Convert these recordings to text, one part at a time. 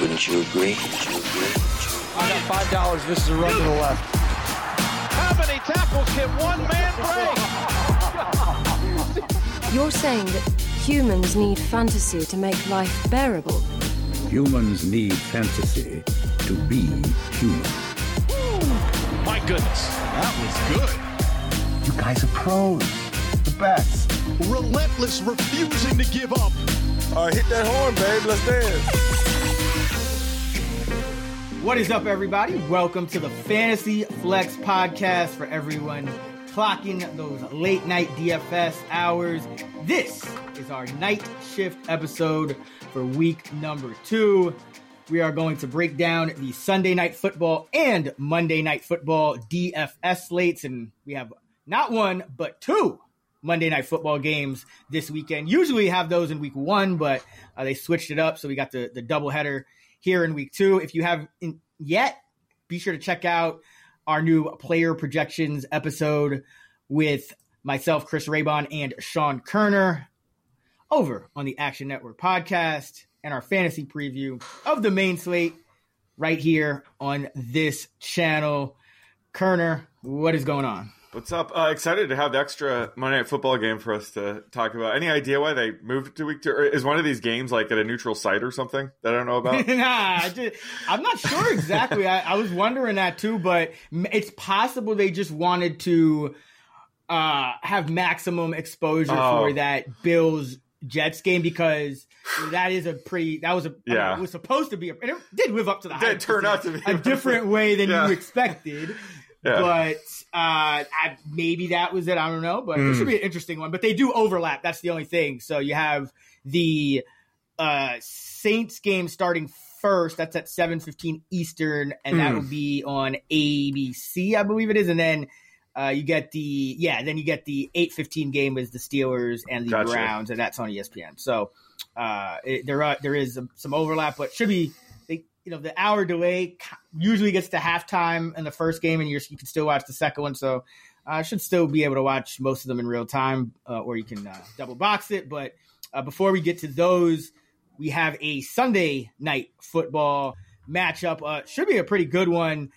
Wouldn't you agree? Wouldn't you agree? I got five dollars. This is a run to the left. How many tackles can one man break? You're saying that humans need fantasy to make life bearable. Humans need fantasy to be human. My goodness, that was good. You guys are pros. The best. Relentless, refusing to give up. All right, hit that horn, babe. Let's dance. What is up, everybody? Welcome to the Fantasy Flex podcast for everyone clocking those late night DFS hours. This is our night shift episode for week number two. We are going to break down the Sunday night football and Monday night football DFS slates, and we have not one but two Monday night football games this weekend. Usually have those in week one, but uh, they switched it up, so we got the the doubleheader here in week two. If you have yet, be sure to check out our new player projections episode with myself, Chris Raybon, and Sean Koerner over on the Action Network podcast and our fantasy preview of the main slate right here on this channel. Kerner, what is going on? What's up? Uh, excited to have the extra Monday Night Football game for us to talk about. Any idea why they moved it to week two? Or is one of these games like at a neutral site or something that I don't know about? nah, I am not sure exactly. I, I, was wondering that too, but it's possible they just wanted to uh, have maximum exposure oh. for that Bills Jets game because that is a pretty that was a yeah I mean, it was supposed to be a, and it did live up to the hype. It turned out to be a different way than yeah. you expected. Yeah. But uh, I, maybe that was it. I don't know, but mm. it should be an interesting one. But they do overlap. That's the only thing. So you have the uh, Saints game starting first. That's at seven fifteen Eastern, and mm. that will be on ABC, I believe it is. And then uh, you get the yeah, then you get the eight fifteen game with the Steelers and the gotcha. Browns, and that's on ESPN. So uh, it, there are, there is some overlap, but should be you know the hour delay usually gets to halftime in the first game, and you you can still watch the second one. So I uh, should still be able to watch most of them in real time, uh, or you can uh, double box it. But uh, before we get to those, we have a Sunday night football matchup. Uh, should be a pretty good one.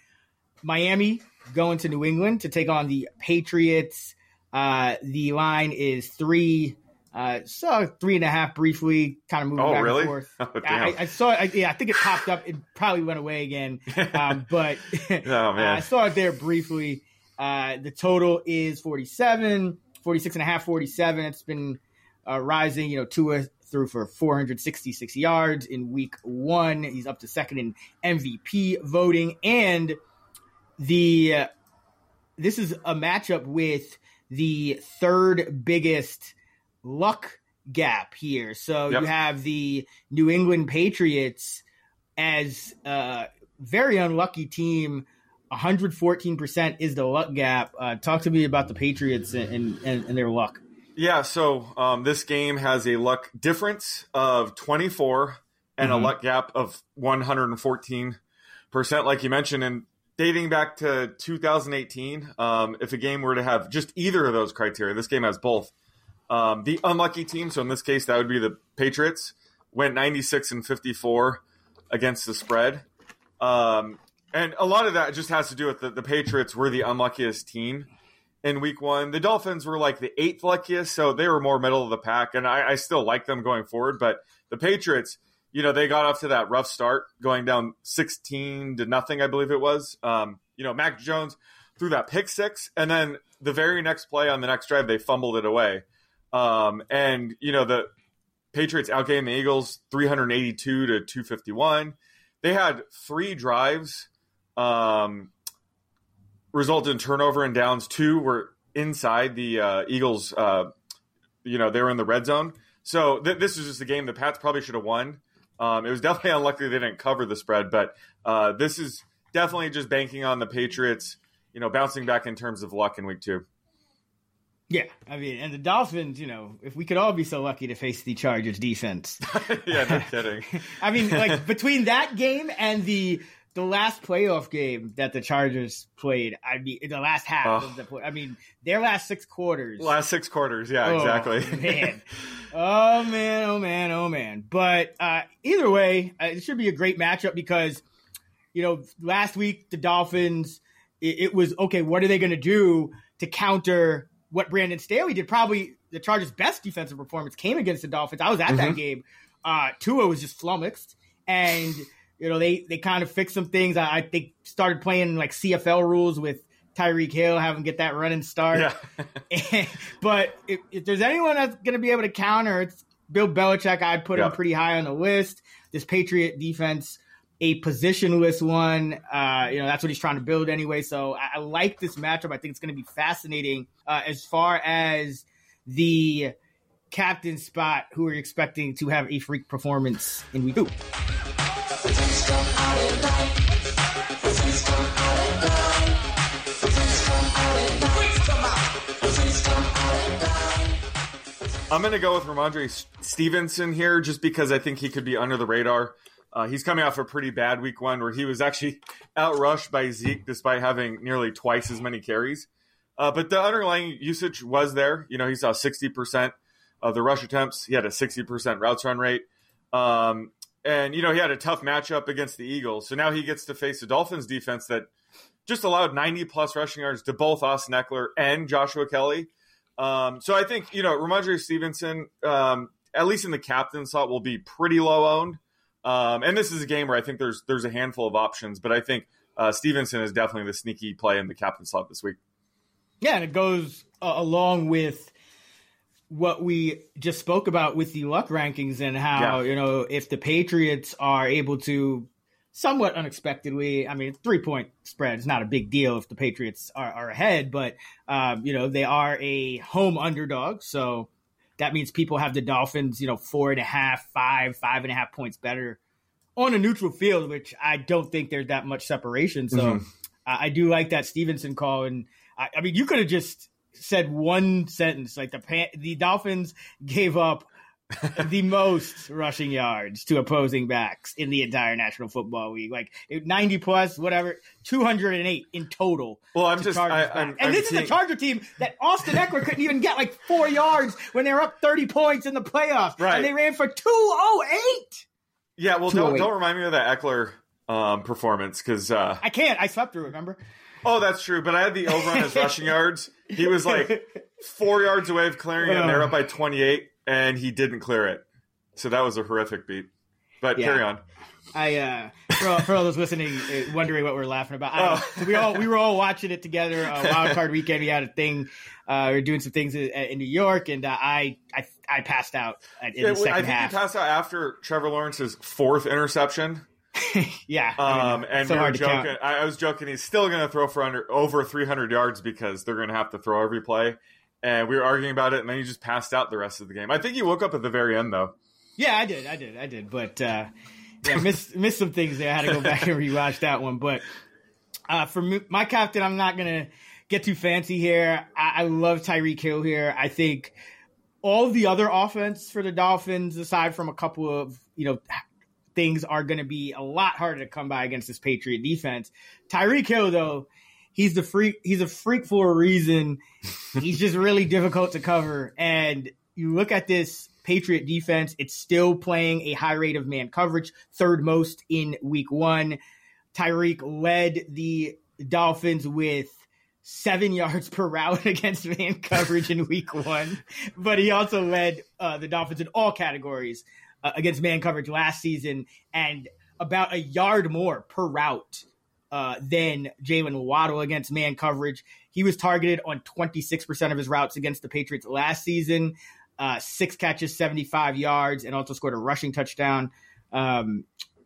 Miami going to New England to take on the Patriots. Uh, the line is three uh, saw three and a half briefly, kind of moving oh, back really? and forth. Oh, I, I, saw it. yeah, I think it popped up. It probably went away again. Um, but oh, uh, I saw it there briefly. Uh, the total is 47, 46 and a half, 47. It's been uh, rising, you know, Tua threw for 466 yards in week one. He's up to second in MVP voting. And the, uh, this is a matchup with the third biggest luck gap here. So yep. you have the New England Patriots as a very unlucky team. 114% is the luck gap. Uh, talk to me about the Patriots and, and, and their luck. Yeah, so um, this game has a luck difference of 24 and mm-hmm. a luck gap of 114%, like you mentioned. And dating back to 2018, um, if a game were to have just either of those criteria, this game has both um, the unlucky team, so in this case, that would be the Patriots, went 96 and 54 against the spread. Um, And a lot of that just has to do with the, the Patriots were the unluckiest team in week one. The Dolphins were like the eighth luckiest, so they were more middle of the pack. And I, I still like them going forward. But the Patriots, you know, they got off to that rough start, going down 16 to nothing, I believe it was. Um, you know, Mac Jones threw that pick six, and then the very next play on the next drive, they fumbled it away. Um, and, you know, the Patriots outgained the Eagles 382 to 251. They had three drives um, result in turnover and downs. Two were inside the uh, Eagles. Uh, you know, they were in the red zone. So th- this is just a game the Pats probably should have won. Um, it was definitely unlucky they didn't cover the spread, but uh, this is definitely just banking on the Patriots, you know, bouncing back in terms of luck in week two. Yeah, I mean, and the Dolphins, you know, if we could all be so lucky to face the Chargers defense. yeah, no kidding. I mean, like between that game and the the last playoff game that the Chargers played, I mean, the last half oh. of the play, I mean, their last six quarters. Last six quarters, yeah, oh, exactly. man. Oh, man, oh, man, oh, man. But uh, either way, uh, it should be a great matchup because, you know, last week, the Dolphins, it, it was, okay, what are they going to do to counter what Brandon Staley did. Probably the Chargers' best defensive performance came against the Dolphins. I was at mm-hmm. that game. Uh, Tua was just flummoxed, and you know they they kind of fixed some things. I, I think started playing like CFL rules with Tyreek Hill, have him get that running start. Yeah. but if, if, there's anyone that's going to be able to counter, it's Bill Belichick. I'd put him pretty high on the list. This Patriot defense a positionless one. Uh, you know, that's what he's trying to build anyway. So I, I like this matchup. I think it's going to be fascinating uh, as far as the captain spot, who are expecting to have a freak performance in week two. I'm going to go with Rhamondre Stevenson here just because I think he could be under the radar. Uh, he's coming off a pretty bad week one where he was actually outrushed by Zeke despite having nearly twice as many carries. Uh, but the underlying usage was there. You know, he saw 60% of the rush attempts. He had a 60% routes run rate. Um, and, you know, he had a tough matchup against the Eagles. So now he gets to face the Dolphins defense that just allowed 90 plus rushing yards to both Austin Ekeler and Joshua Kelley. Um, so I think, you know, Rhamondre Stevenson, um, at least in the captain slot, will be pretty low owned. Um, and this is a game where I think there's there's a handful of options, but I think uh, Stevenson is definitely the sneaky play in the captain slot this week. Yeah, and it goes uh, along with what we just spoke about with the luck rankings and how yeah. you know if the Patriots are able to somewhat unexpectedly, I mean, three point spread is not a big deal if the Patriots are, are ahead, but um, you know they are a home underdog, so that means people have the Dolphins, you know, four and a half, five, five and a half points better on a neutral field, which I don't think there's that much separation. So mm-hmm. I do like that Stevenson call. And I, I mean, you could have just said one sentence like the the Dolphins gave up the most rushing yards to opposing backs in the entire National Football League. Like 90 plus, whatever, 208 in total. Well, I'm just, I, I'm, and I'm this seeing... is a Charger team that Austin Ekeler couldn't even get like four yards when they were up 30 points in the playoffs. Right. And they ran for 208. Yeah, well, don't, don't remind me of that Ekeler um, performance because uh... I can't. I slept through it, remember? Oh, that's true. But I had the over on his rushing yards. He was like four yards away of clearing and they're up by 28 and he didn't clear it. So that was a horrific beat. But yeah. carry on. I uh, for, all, for all those listening, uh, wondering what we're laughing about. Oh. we all we were all watching it together. Uh, Wild Card Weekend, we had a thing. Uh, we were doing some things in, in New York, and uh, I, I I passed out in yeah, the second I think half. you passed out after Trevor Lawrence's fourth interception. yeah, um, and so we were joking. I, I was joking. He's still going to throw for under over 300 yards because they're going to have to throw every play and we were arguing about it, and then he just passed out the rest of the game. I think he woke up at the very end, though. Yeah, I did, I did, I did, but uh, yeah, missed missed some things there. I had to go back and rewatch that one. But uh, for me, my captain, I'm not gonna get too fancy here. I, I love Tyreek Hill here. I think all the other offense for the Dolphins, aside from a couple of you know things, are going to be a lot harder to come by against this Patriot defense. Tyreek Hill, though he's the freak. He's a freak for a reason. he's just really difficult to cover. And you look at this Patriot defense; it's still playing a high rate of man coverage, third most in Week One. Tyreek led the Dolphins with seven yards per route against man coverage in week one, but he also led uh, the Dolphins in all categories uh, against man coverage last season and about a yard more per route uh, than Jaylen Waddle against man coverage. He was targeted on 26% of his routes against the Patriots last season, uh, six catches, 75 yards, and also scored a rushing touchdown. Um,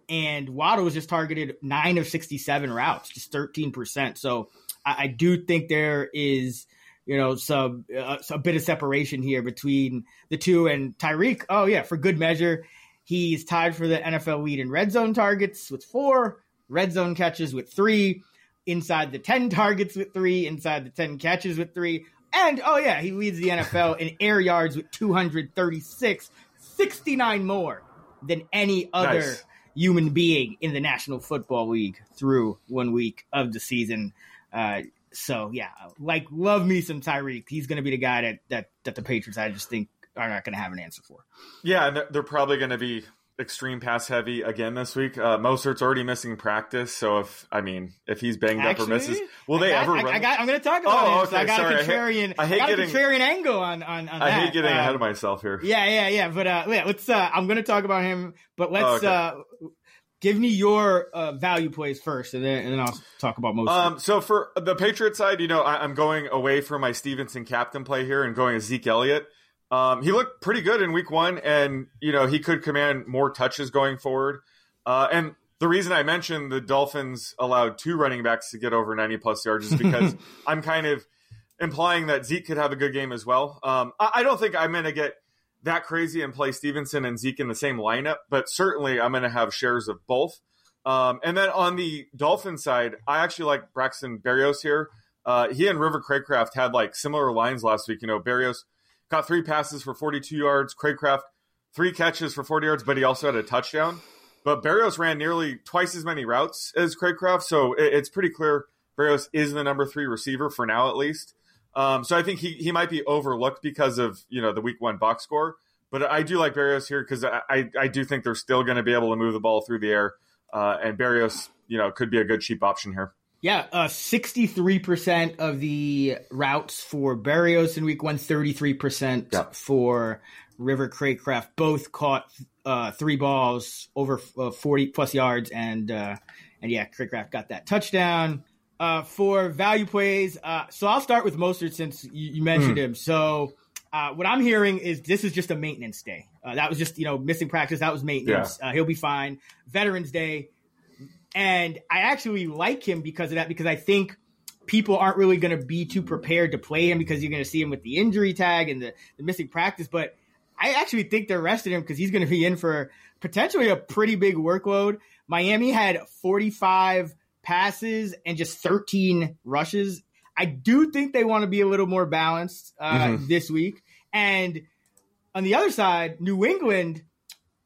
and Waddle was just targeted nine of 67 routes, just 13%. So I, I do think there is, you know, some uh, a bit of separation here between the two. And Tyreek, oh yeah, for good measure, he's tied for the NFL lead in red zone targets with four, red zone catches with three, inside the 10 targets with three, inside the 10 catches with three. And oh yeah, he leads the NFL in air yards with 236, 69 more than any other nice. human being in the National Football League through one week of the season. Uh, so yeah, like love me some Tyreek. He's going to be the guy that that that the Patriots I just think are not going to have an answer for. Yeah, and they're probably going to be extreme pass heavy again this week. Uh, Mostert's already missing practice, so if I mean if he's banged Actually, up or misses, will they got, ever? I, run? I got, I'm going to talk about oh, him. Okay, I got sorry. a contrarian. I hate, I hate getting, contrarian angle on on, on I that. hate getting uh, ahead of myself here. Yeah, yeah, yeah. But uh, yeah, let's. Uh, I'm going to talk about him, but let's. Oh, okay. uh, give me your uh, value plays first, and then and then I'll talk about most. Um, so for the Patriot side, you know, I, am going away from my Stevenson captain play here and going as Zeke Elliott. Um, he looked pretty good in Week One, and you know he could command more touches going forward. Uh, and the reason I mentioned the Dolphins allowed two running backs to get over 90 plus yards is because I'm kind of implying that Zeke could have a good game as well. Um, I, I don't think I'm going to get that crazy and play Stevenson and Zeke in the same lineup, but certainly I'm going to have shares of both. Um, and then on the Dolphin side, I actually like Braxton Berrios here. Uh, he and River Cracraft had like similar lines last week. You know, Berrios got three passes for 42 yards, Cracraft three catches for 40 yards, but he also had a touchdown. But Berrios ran nearly twice as many routes as Cracraft, so it, it's pretty clear Berrios is the number three receiver for now, at least. Um, so I think he, he might be overlooked because of you know the week one box score. But I do like Berrios here because I, I, I do think they're still going to be able to move the ball through the air, uh, and Berrios you know could be a good cheap option here. Yeah, uh, 63% of the routes for Berrios in week one, 33% yeah. for River Cracraft. Both caught uh, three balls over uh, 40 plus yards, and uh, and yeah, Cracraft got that touchdown uh, for value plays. Uh, so I'll start with Mostert since you, you mentioned mm. him. So uh, what I'm hearing is this is just a maintenance day. Uh, that was just you know missing practice. That was maintenance. Yeah. Uh, he'll be fine. Veterans Day, and I actually like him because of that because I think people aren't really going to be too prepared to play him because you're going to see him with the injury tag and the, the missing practice. But I actually think they're resting him because he's going to be in for potentially a pretty big workload. Miami had 45 passes and just 13 rushes. I do think they want to be a little more balanced uh, mm-hmm. this week. And on the other side, New England,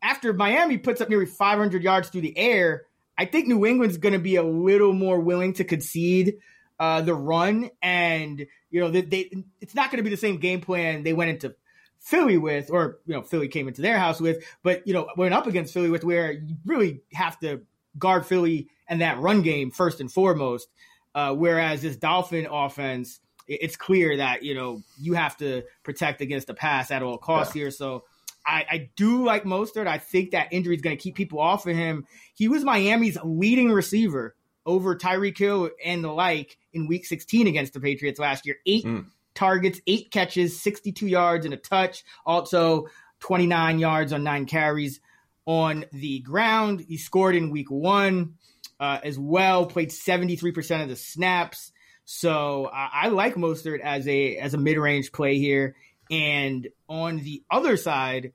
after Miami puts up nearly 500 yards through the air, I think New England's going to be a little more willing to concede uh, the run. And, you know, they, they it's not going to be the same game plan they went into Philly with, or, you know, Philly came into their house with, but, you know, went up against Philly with where you really have to guard Philly and that run game first and foremost. Uh, whereas this Dolphin offense, it's clear that you know you have to protect against the pass at all costs yeah. here. So I, I, do like Mostert. I think that injury is going to keep people off of him. He was Miami's leading receiver over Tyreek Hill and the like in Week 16 against the Patriots last year. Eight mm. targets, eight catches, 62 yards and a touch. Also 29 yards on nine carries on the ground. He scored in Week One uh, as well. Played seventy three percent of the snaps. So I, I like Mostert as a as a mid range play here. And on the other side,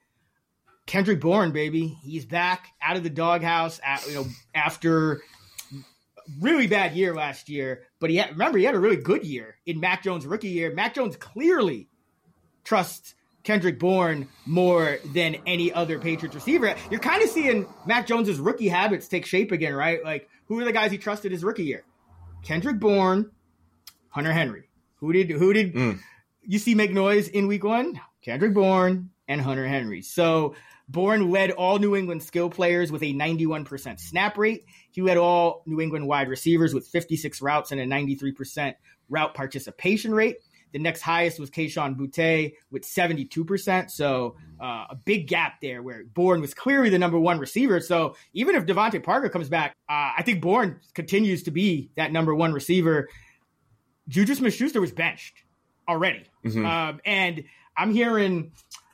Kendrick Bourne, baby, he's back out of the doghouse. At, you know, after really bad year last year, but he had, remember he had a really good year in Mac Jones' rookie year. Mac Jones clearly trusts Kendrick Bourne more than any other Patriots receiver. You're kind of seeing Mac Jones's rookie habits take shape again, right? Like who are the guys he trusted his rookie year? Kendrick Bourne, Hunter Henry. Who did who did mm. you see make noise in week one? Kendrick Bourne and Hunter Henry. So Bourne led all New England skill players with a 91% snap rate. He led all New England wide receivers with 56 routes and a 93% route participation rate. The next highest was Kayshon Boutte with 72%. So uh, a big gap there where Bourne was clearly the number one receiver. So even if DeVante Parker comes back, uh, I think Bourne continues to be that number one receiver. Juju Smith Schuster was benched already. Mm-hmm. Um, and I'm hearing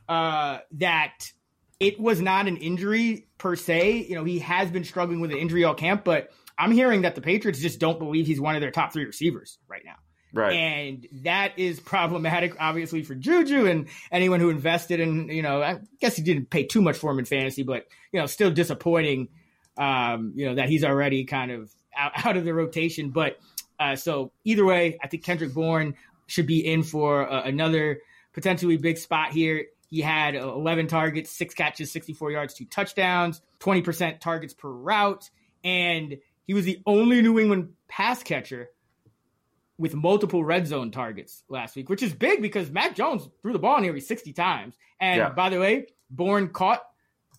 uh, that it was not an injury per se. You know, he has been struggling with an injury all camp, but I'm hearing that the Patriots just don't believe he's one of their top three receivers right now. Right. And that is problematic, obviously, for Juju and anyone who invested in, you know, I guess he didn't pay too much for him in fantasy, but, you know, still disappointing, um, you know, that he's already kind of out, out of the rotation. But uh, so either way, I think Kendrick Bourne should be in for uh, another potentially big spot here. He had uh, 11 targets, six catches, 64 yards, two touchdowns, 20% targets per route. And he was the only New England pass catcher with multiple red zone targets last week, which is big because Mac Jones threw the ball nearly 60 times. And yeah. by the way, Bourne caught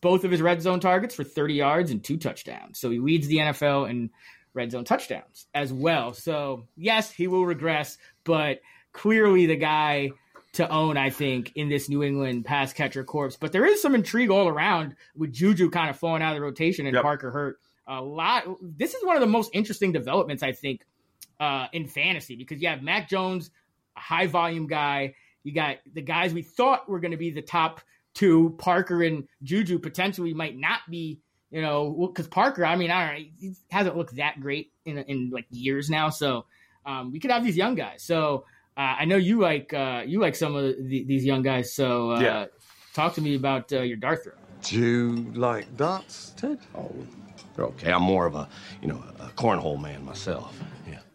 both of his red zone targets for 30 yards and two touchdowns. So he leads the NFL in red zone touchdowns as well. So, yes, he will regress, but clearly the guy to own, I think, in this New England pass catcher corpse. But there is some intrigue all around with Juju kind of falling out of the rotation and yep. Parker hurt. A lot. This is one of the most interesting developments, I think, uh, in fantasy because you have Mac Jones, a high volume guy. You got the guys we thought were going to be the top two, Parker and Juju, potentially might not be. You know, because Parker, I mean, I don't know, he hasn't looked that great in in like years now. So um, we could have these young guys. So I know you like uh, you like some of the, these young guys. So uh, yeah. talk to me about uh, your dart throw. Do you like darts, Ted? Oh, they're okay. I'm more of a you know a cornhole man myself.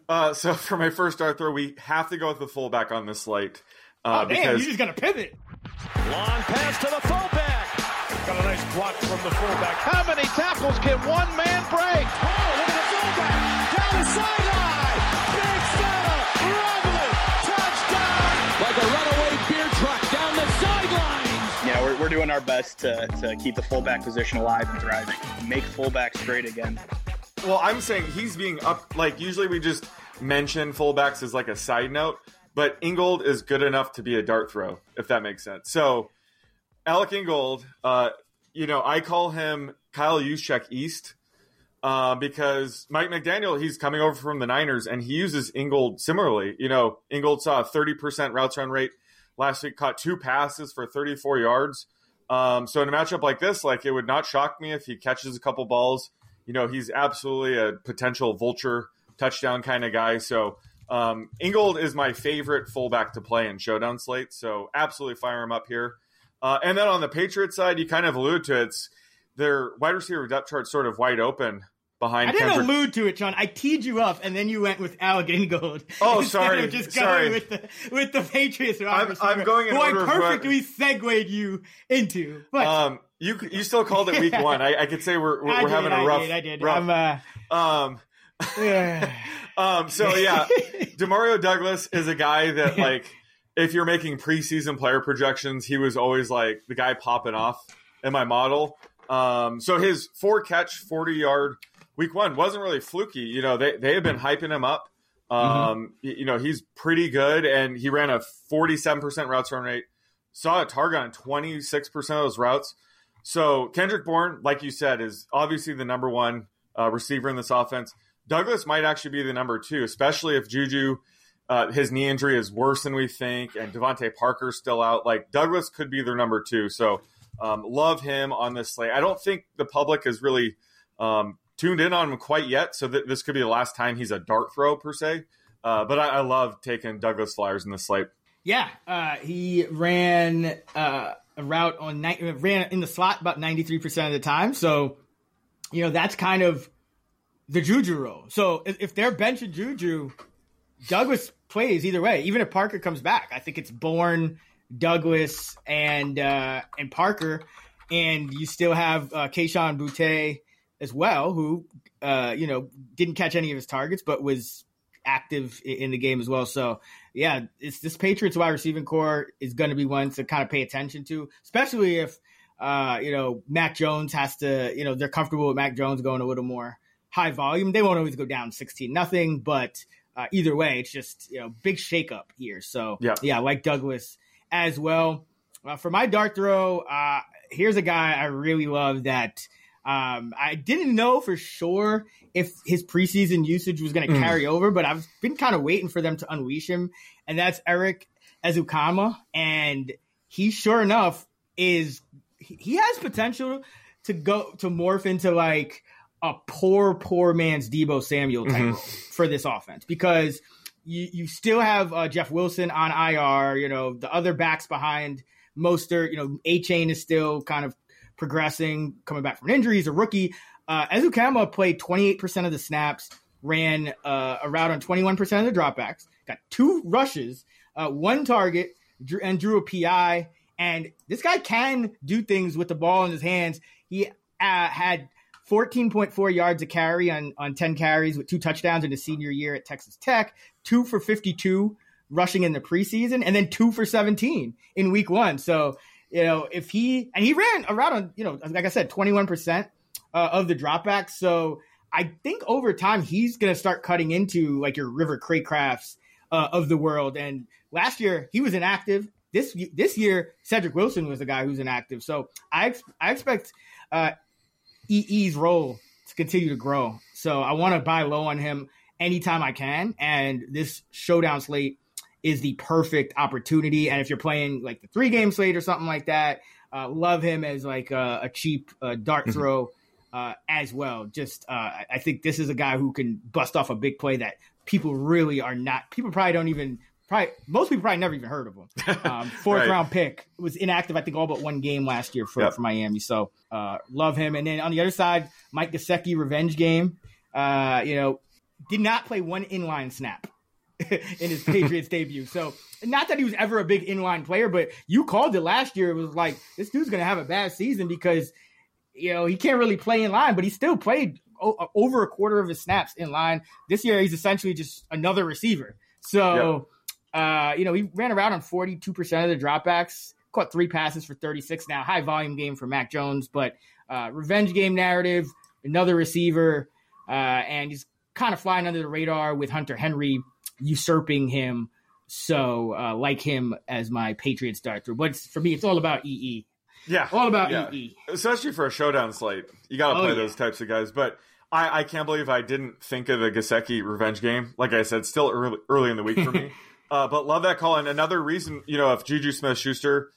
Uh, so for my first dart throw, we have to go with the fullback on this slate. Uh, oh, damn, you just got to pivot. Long pass to the fullback. Got a nice block from the fullback. How many tackles can one man break? Oh, look at the fullback. Down the sideline. Big fella. Rumbling. Doing our best to, to keep the fullback position alive and thriving. Make fullbacks great again. Well, I'm saying he's being up. Like usually we just mention fullbacks as like a side note, but Ingold is good enough to be a dart throw, if that makes sense. So Alec Ingold, uh, you know, I call him Kyle Juszczyk East. Uh, because Mike McDaniel, he's coming over from the Niners and he uses Ingold similarly. You know, Ingold saw a 30% routes run rate last week, caught two passes for 34 yards. Um, so in a matchup like this, like it would not shock me if he catches a couple balls you know, he's absolutely a potential vulture touchdown kind of guy. So um, Ingold is my favorite fullback to play in showdown slate. So absolutely fire him up here. Uh, and then on the Patriots side, you kind of allude to it. it's their wide receiver depth chart sort of wide open behind. I didn't Kendrick. allude to it, John. I teed you up, and then you went with Alec Ingold. Oh, sorry, just sorry. with the with the Patriots. I'm, I'm, going in who order I perfectly segued you into. But um, you you still called it week one. I, I could say we're we're, we're having a rough. I did. I did. Rough, I'm, uh, um. um. So yeah, Demario Douglas is a guy that like if you're making preseason player projections, he was always like the guy popping off in my model. Um. So his four catch, forty yard week one wasn't really fluky. You know, they they have been hyping him up. Um. Mm-hmm. You know, he's pretty good, and he ran a forty seven percent routes run rate. Saw a target on twenty six percent of those routes. So Kendrick Bourne, like you said, is obviously the number one uh, receiver in this offense. Douglas might actually be the number two, especially if Juju, uh, his knee injury is worse than we think, and DeVante Parker's still out. Like Douglas could be their number two. So um, love him on this slate. I don't think the public has really um, tuned in on him quite yet, so th- this could be the last time he's a dart throw per se. Uh, but I-, I, love taking Douglas Flyers in the slate. Yeah, uh, he ran uh, a route on night ran in the slot about 93% of the time. So, you know, that's kind of the Juju role. So if, if they're benching Juju, Douglas plays either way. Even if Parker comes back, I think it's Bourne, Douglas, and uh, and Parker, and you still have uh, Boutte as well, who uh, you know didn't catch any of his targets, but was active in the game as well. So yeah, it's this Patriots wide receiving corps is going to be one to kind of pay attention to, especially if uh, you know, Mac Jones has to, you know, they're comfortable with Mac Jones going a little more high volume. They won't always go down 16 nothing, but uh, either way, it's just, you know, big shakeup here. So, yeah, yeah like Douglas as well. Uh, for my dart throw, uh, here's a guy I really love that um, I didn't know for sure if his preseason usage was going to mm. carry over, but I've been kind of waiting for them to unleash him, and that's Erik Ezukanma, And he, sure enough, is he has potential to go to morph into like a poor, poor man's Deebo Samuel type mm-hmm. for this offense because you, you still have uh, Jeff Wilson on IR. You know the other backs behind Mostert. You know Achane is still kind of progressing, coming back from an injury. He's a rookie. Uh, Ezukanma played 28% of the snaps, ran uh, a route on 21% of the dropbacks, got two rushes, uh, one target, and drew a PI. And this guy can do things with the ball in his hands. He uh, had 14.4 yards a carry on, on 10 carries with two touchdowns in his senior year at Texas Tech, two for 52 rushing in the preseason, and then two for 17 in week one. So, you know, if he, and he ran around, on, you know, like I said, 21% uh, of the dropbacks. So I think over time, he's going to start cutting into like your River Cracrafts uh, of the world. And last year, he was inactive this this year, Cedric Wilson was the guy who's inactive. So I I expect uh, EE's role to continue to grow. So I want to buy low on him anytime I can. And this showdown slate is the perfect opportunity. And if you're playing like the three game slate or something like that, uh, love him as like a, a cheap uh, dart mm-hmm. throw uh, as well. Just uh, I think this is a guy who can bust off a big play that people really are not. People probably don't even probably most people probably never even heard of him. Um, fourth right. round pick was inactive, I think, all but one game last year for, yep. for Miami. So uh, love him. And then on the other side, Mike Gesicki, revenge game. Uh, you know, did not play one inline snap in his Patriots debut. So not that he was ever a big inline player, but you called it last year. It was like this dude's going to have a bad season because you know he can't really play in line, but he still played o- over a quarter of his snaps in line. This year, he's essentially just another receiver. So. Yep uh, you know, he ran around on 42% of the dropbacks, caught three passes for 36 now. High volume game for Mac Jones, but uh, revenge game narrative, another receiver, uh, and he's kind of flying under the radar with Hunter Henry usurping him. So, uh, like him as my Patriots dart through. But for me, it's all about EE. Yeah. All about yeah. EE. Especially for a showdown slate. You got to play oh, yeah. those types of guys. But I, I, can't believe I didn't think of the Gesicki revenge game. Like I said, still early, early in the week for me. Uh, but love that call. And another reason, you know, if Juju Smith Schuster,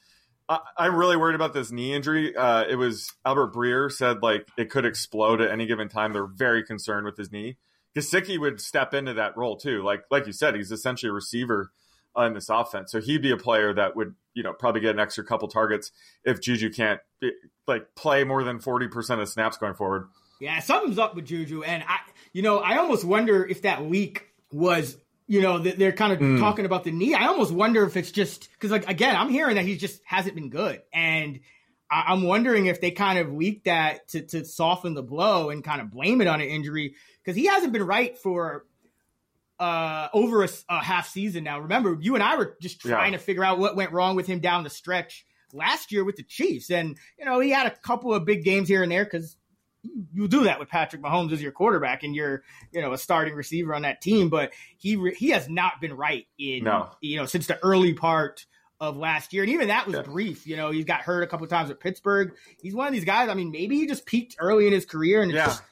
I'm really worried about this knee injury. Uh, it was Albert Breer said like it could explode at any given time. They're very concerned with his knee. Gesicki would step into that role too. Like like you said, he's essentially a receiver in this offense. So he'd be a player that would you know probably get an extra couple targets if Juju can't be, like play more than forty percent of snaps going forward. Yeah, something's up with Juju, and I you know I almost wonder if that leak was you know, they're kind of mm. talking about the knee. I almost wonder if it's just because, like, again, I'm hearing that he just hasn't been good, and I'm wondering if they kind of leaked that to to soften the blow and kind of blame it on an injury because he hasn't been right for uh, over a, a, half season now. Remember, you and I were just trying yeah. to figure out what went wrong with him down the stretch last year with the Chiefs, and you know, he had a couple of big games here and there because you do that with Patrick Mahomes as your quarterback and you're you know a starting receiver on that team, but he re- he has not been right in no. you know since the early part of last year, and even that was yeah. brief. You know, he's got hurt a couple times at Pittsburgh. He's one of these guys. I mean, maybe he just peaked early in his career, and yeah. just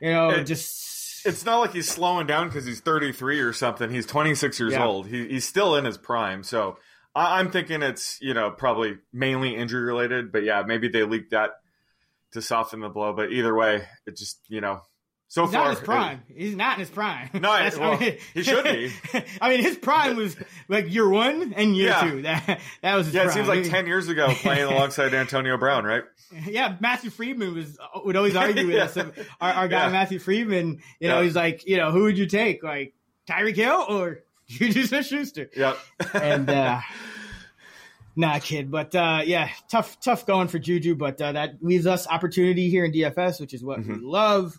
you know it, just it's not like he's slowing down because he's 33 or something. He's 26 years yeah. old. He, he's still in his prime, so. I'm thinking it's you know probably mainly injury related, but yeah, maybe they leaked that to soften the blow. But either way, it just you know so He's far, not in his prime. It, He's not in his prime. No, well, I mean, he should be. I mean, his prime was like year one and year yeah. two. That that was yeah. Prime. It seems like ten years ago playing alongside Antonio Brown, right? Yeah, Matthew Freedman was would always argue with us. Our, our guy yeah. Matthew Freedman, you know, he's like, you know, who would you take, like Tyreek Hill or Juju Smith-Schuster? Yep. and uh, Nah, kid. But uh, yeah, tough, tough going for Juju. But uh, that leaves us opportunity here in DFS, which is what mm-hmm. we love.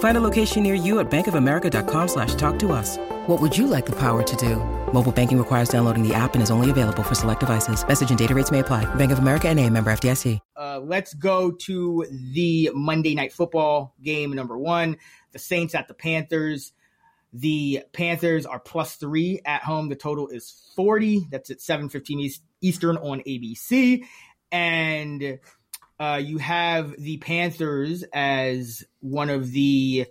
Find a location near you at bankofamerica.com slash talk to us. What would you like the power to do? Mobile banking requires downloading the app and is only available for select devices. Message and data rates may apply. Bank of America and a member FDIC. Uh, let's go to the Monday night football game number one. The Saints at the Panthers. The Panthers are plus three at home. The total is 40. That's at 7.15 Eastern on ABC. And uh, you have the Panthers as one of the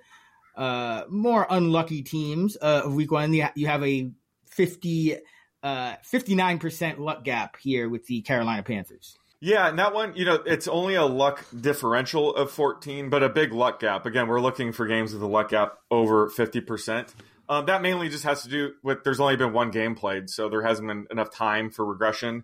uh, more unlucky teams uh, of week one. You have a 50, uh, 59% luck gap here with the Carolina Panthers. Yeah, and that one, you know, it's only a luck differential of 14, but a big luck gap. Again, we're looking for games with a luck gap over 50%. Um, that mainly just has to do with there's only been one game played, so there hasn't been enough time for regression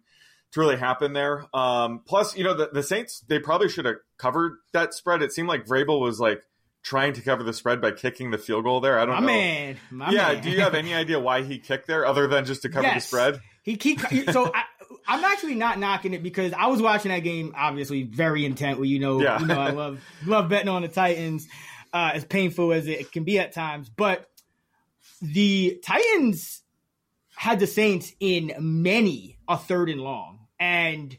to really happen there. Um, plus, you know, the, the Saints, they probably should have covered that spread. It seemed like Vrabel was like trying to cover the spread by kicking the field goal there. I don't my know. Man, my yeah, man. do you have any idea why he kicked there other than just to cover Yes. the spread? He keep so I, I'm actually not knocking it because I was watching that game obviously very intently. You know, Yeah. you know I love love betting on the Titans, uh, as painful as it can be at times. But the Titans had the Saints in many a third and long, and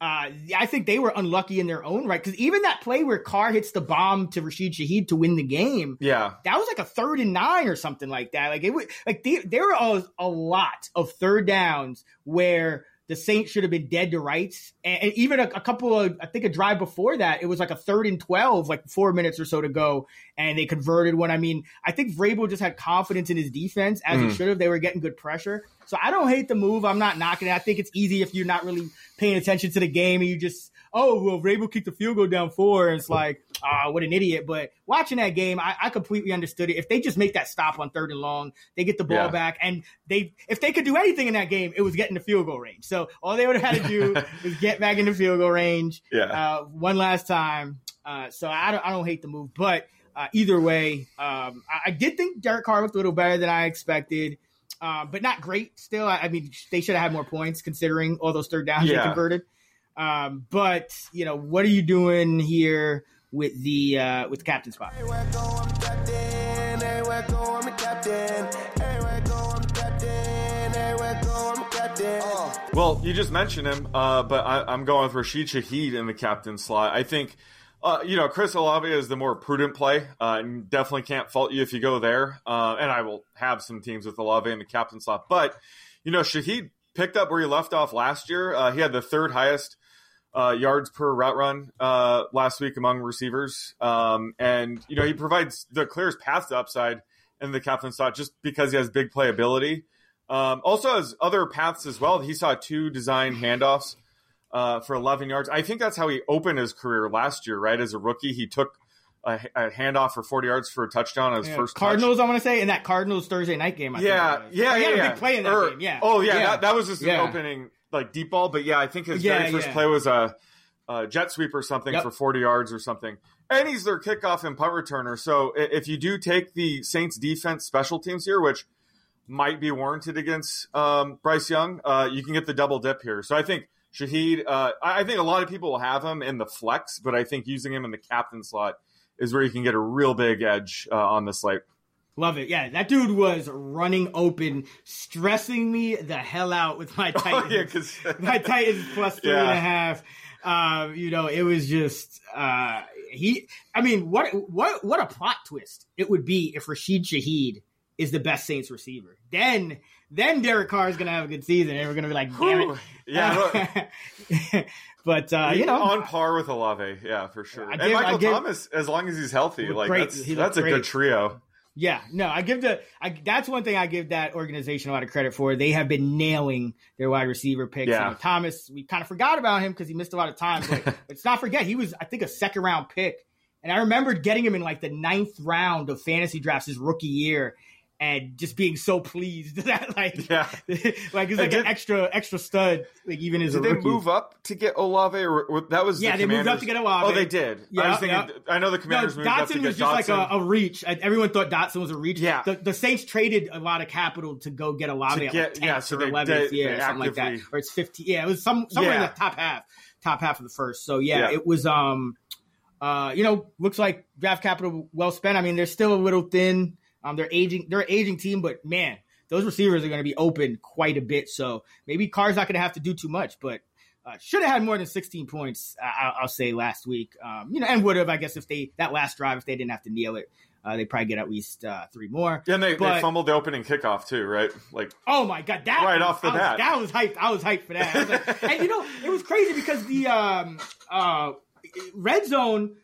uh, I think they were unlucky in their own right because even that play where Carr hits the bomb to Rashid Shaheed to win the game, Yeah. that was like a third and nine or something like that. Like it was like the, there were a, a lot of third downs where the Saints should have been dead to rights, and, and even a, a couple of I think a drive before that, it was like a third and twelve, like four minutes or so to go, and they converted one. I mean, I think Vrabel just had confidence in his defense as he Mhm. should have. They were getting good pressure, so I don't hate the move. I'm not knocking it. I think it's easy if you're not really paying attention to the game and you just oh well, Vrabel kicked the field goal down four, and it's like ah, what an idiot. But watching that game, I, I completely understood it. If they just make that stop on third and long, they get the ball Yeah. back, and they if they could do anything in that game, it was getting the field goal range. So all they would have had to do is get back in the field goal range, Yeah. uh, one last time. Uh, so I don't I don't hate the move, but uh, either way, um, I, I did think Derek Carr looked a little better than I expected. Uh, but not great still. I, I mean, they should have had more points considering all those third downs Yeah. they converted. Um, but you know, what are you doing here with the uh, with the captain spot? Well, you just mentioned him, uh, but I, I'm going with Rashid Shaheed in the captain slot. I think, uh, you know, Chris Olave is the more prudent play, uh, and definitely can't fault you if you go there. Uh, and I will have some teams with Olave in the captain slot. But, you know, Shaheed picked up where he left off last year. Uh, he had the third highest uh, yards per route run uh, last week among receivers. Um, and, you know, he provides the clearest path to upside in the captain slot just because he has big playability. Um, also has other paths as well. He saw two design handoffs uh, for 11 yards. I think that's how he opened his career last year, right? As a rookie, he took a, a handoff for 40 yards for a touchdown his Yeah, first touch. Cardinals, I want to say, in that Cardinals Thursday night game. I think Yeah, it yeah, Oh, he yeah, had a big play in that Or- game. Yeah. Oh, yeah, That, that was just Yeah. an opening like deep ball. But yeah, I think his Yeah, very first yeah. play was a, a jet sweep or something Yep. for 40 yards or something. And he's their kickoff and punt returner. So if you do take the Saints defense special teams here, which might be warranted against um, Bryce Young, uh, you can get the double dip here. So I think Shaheed, uh, I I think a lot of people will have him in the flex, but I think using him in the captain slot is where you can get a real big edge uh, on the slate. Love it. Yeah, that dude was running open, stressing me the hell out with my Titans. Oh, yeah, 'cause- my Titans plus three and a half. Um, you know, it was just uh, he. I mean, what what what a plot twist it would be if Rashid Shaheed is the best Saints receiver. Then then Derek Carr is gonna have a good season, and we're gonna be like, damn it. Yeah, but uh, you know, on par with Olave, yeah, for sure. I and Michael give- Thomas, as long as he's healthy, like great. that's He that's a good trio. Yeah, no, I give the I, that's one thing I give that organization a lot of credit for. They have been nailing their wide receiver picks. Yeah. You know, Thomas, we kind of forgot about him because he missed a lot of time, but let's not forget he was I think a second round pick, and I remembered getting him in like the ninth round of fantasy drafts his rookie year. And just being so pleased that like Yeah. like it's like an extra extra stud like even as Did they move up to get Olave, or, or that was Yeah, the they moved up to get Olave. Oh, they did. I Yeah, was thinking. yeah. I know the Commanders no, moved up to Dotson was just like a, a reach. I- Everyone thought Dotson was a reach. Yeah. The, the Saints traded a lot of capital to go get Olave To get- like yeah, so or they 11th, did- yeah, they something like that. Or it's 50. Yeah, it was some somewhere in the top half, top half of the first. So yeah, Yeah. it was. Um, uh, you know, looks like draft capital well spent. I mean, they're still a little thin. Um, they're aging. They're an aging team, but man, those receivers are going to be open quite a bit. So maybe Carr's not going to have to do too much, but uh, should have had more than 16 points. I- I'll, I'll say last week. Um, you know, and would have, I guess, if they that last drive, if they didn't have to kneel it, uh, they probably get at least uh, three more. Yeah, and they, they But- fumbled the opening kickoff too, right? Like Oh my god, that Right was- off the I was- bat. that was hyped. I was hyped for that. Like- and you know, it was crazy because the um uh red zone.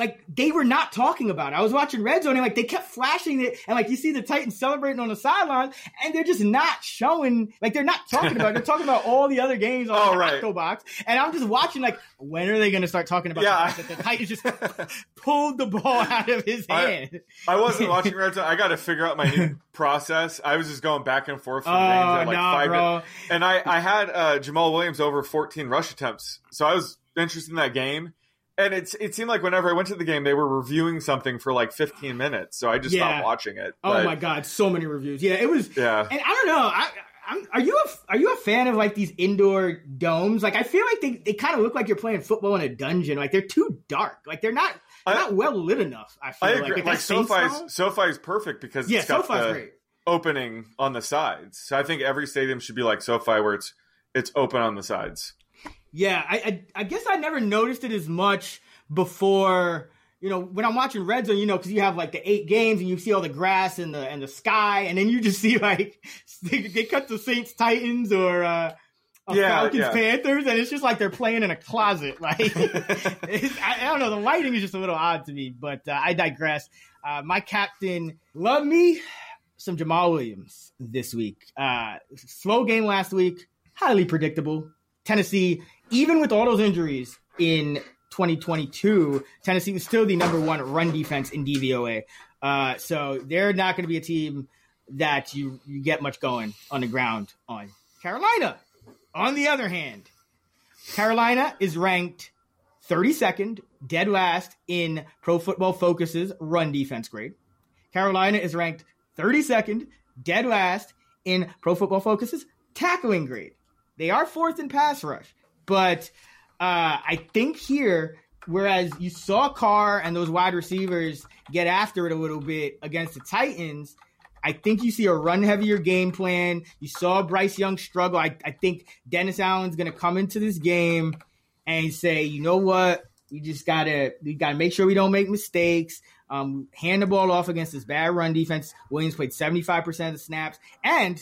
Like they were not talking about it. I was watching Red Zone and like they kept flashing it, and like you see the Titans celebrating on the sideline, and they're just not showing. Like they're not talking about. it. They're talking about all the other games on Oh, the right. Octo box, and I'm just watching. Like when are they going to start talking about Yeah. the fact that the Titans just pulled the ball out of his hand? I, I wasn't watching Red Zone. I got to figure out my new process. I was just going back and forth from Oh, games at like nah, five bro. minutes. And I, I had uh, Jamaal Williams over 14 rush attempts, so I was interested in that game. And it's it seemed like whenever I went to the game, they were reviewing something for like 15 minutes, so I just Yeah. stopped watching it. Oh But, my god, so many reviews. Yeah, it was. Yeah. And I don't know. I, I'm, are you a are you a fan of like these indoor domes? Like I feel like they, they kind of look like you're playing football in a dungeon. Like they're too dark. Like they're not they're not well lit enough. I feel I like agree. Like, Like, Saints SoFi's? SoFi's perfect because Yeah, it's got SoFi's the great. opening on the sides. So I think every stadium should be like SoFi, where it's it's open on the sides. Yeah, I, I I guess I never noticed it as much before. You know, when I'm watching Red Zone, you know, because you have like the eight games and you see all the grass and the and the sky, and then you just see like they, they cut the Saints Titans or uh, uh, Yeah, Falcons yeah. Panthers, and it's just like they're playing in a closet. Like it's, I, I don't know, the lighting is just a little odd to me, but uh, I digress. Uh, my captain, love me some Jamaal Williams this week. Uh, slow game last week, highly predictable. Tennessee, even with all those injuries in 2022, Tennessee was still the number one run defense in DVOA. Uh, so they're not going to be a team that you, you get much going on the ground on. Carolina, on the other hand, Carolina is ranked 32nd, dead last in Pro Football Focus's run defense grade. Carolina is ranked 32nd, dead last in Pro Football Focus's tackling grade. They are fourth in pass rush, but uh, I think here, whereas you saw Carr and those wide receivers get after it a little bit against the Titans, I think you see a run heavier game plan. You saw Bryce Young struggle. I, I think Dennis Allen's going to come into this game and say, you know what, we just gotta we gotta make sure we don't make mistakes. Um, hand the ball off against this bad run defense. Williams played seventy five percent of the snaps, and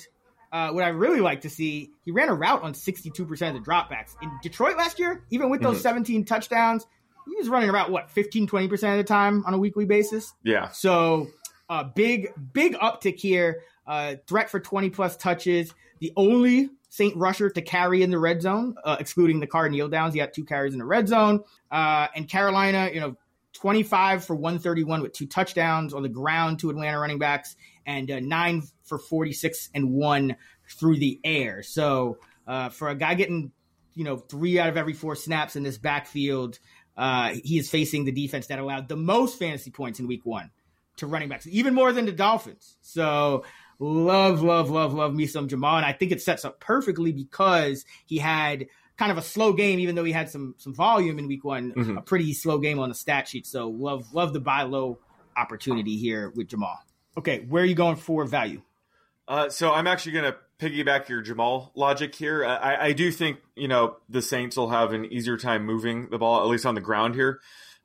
uh, what I really like to see, he ran a route on sixty two percent of the dropbacks in Detroit last year. Even with those Mhm. seventeen touchdowns, he was running about what 15 20 percent of the time on a weekly basis. Yeah. So uh, big big uptick here. Uh, threat for 20 plus touches. The only Saint rusher to carry in the red zone, uh, excluding the Carr kneel downs. He had two carries in the red zone. Uh, and Carolina, you know, 25 for 131 with two touchdowns on the ground to Atlanta running backs, and uh, nine for 46 and one through the air. So uh, for a guy getting, you know, three out of every four snaps in this backfield, uh, he is facing the defense that allowed the most fantasy points in week one to running backs, even more than the Dolphins. So love, love, love, love me some Jamaal. And I think it sets up perfectly because he had kind of a slow game, even though he had some some volume in week one, Mhm. a pretty slow game on the stat sheet. So love, love the buy low opportunity here with Jamaal. Okay, where are you going for value? Uh, so I'm actually going to piggyback your Jamaal logic here. Uh, I, I do think you know the Saints will have an easier time moving the ball, at least on the ground here.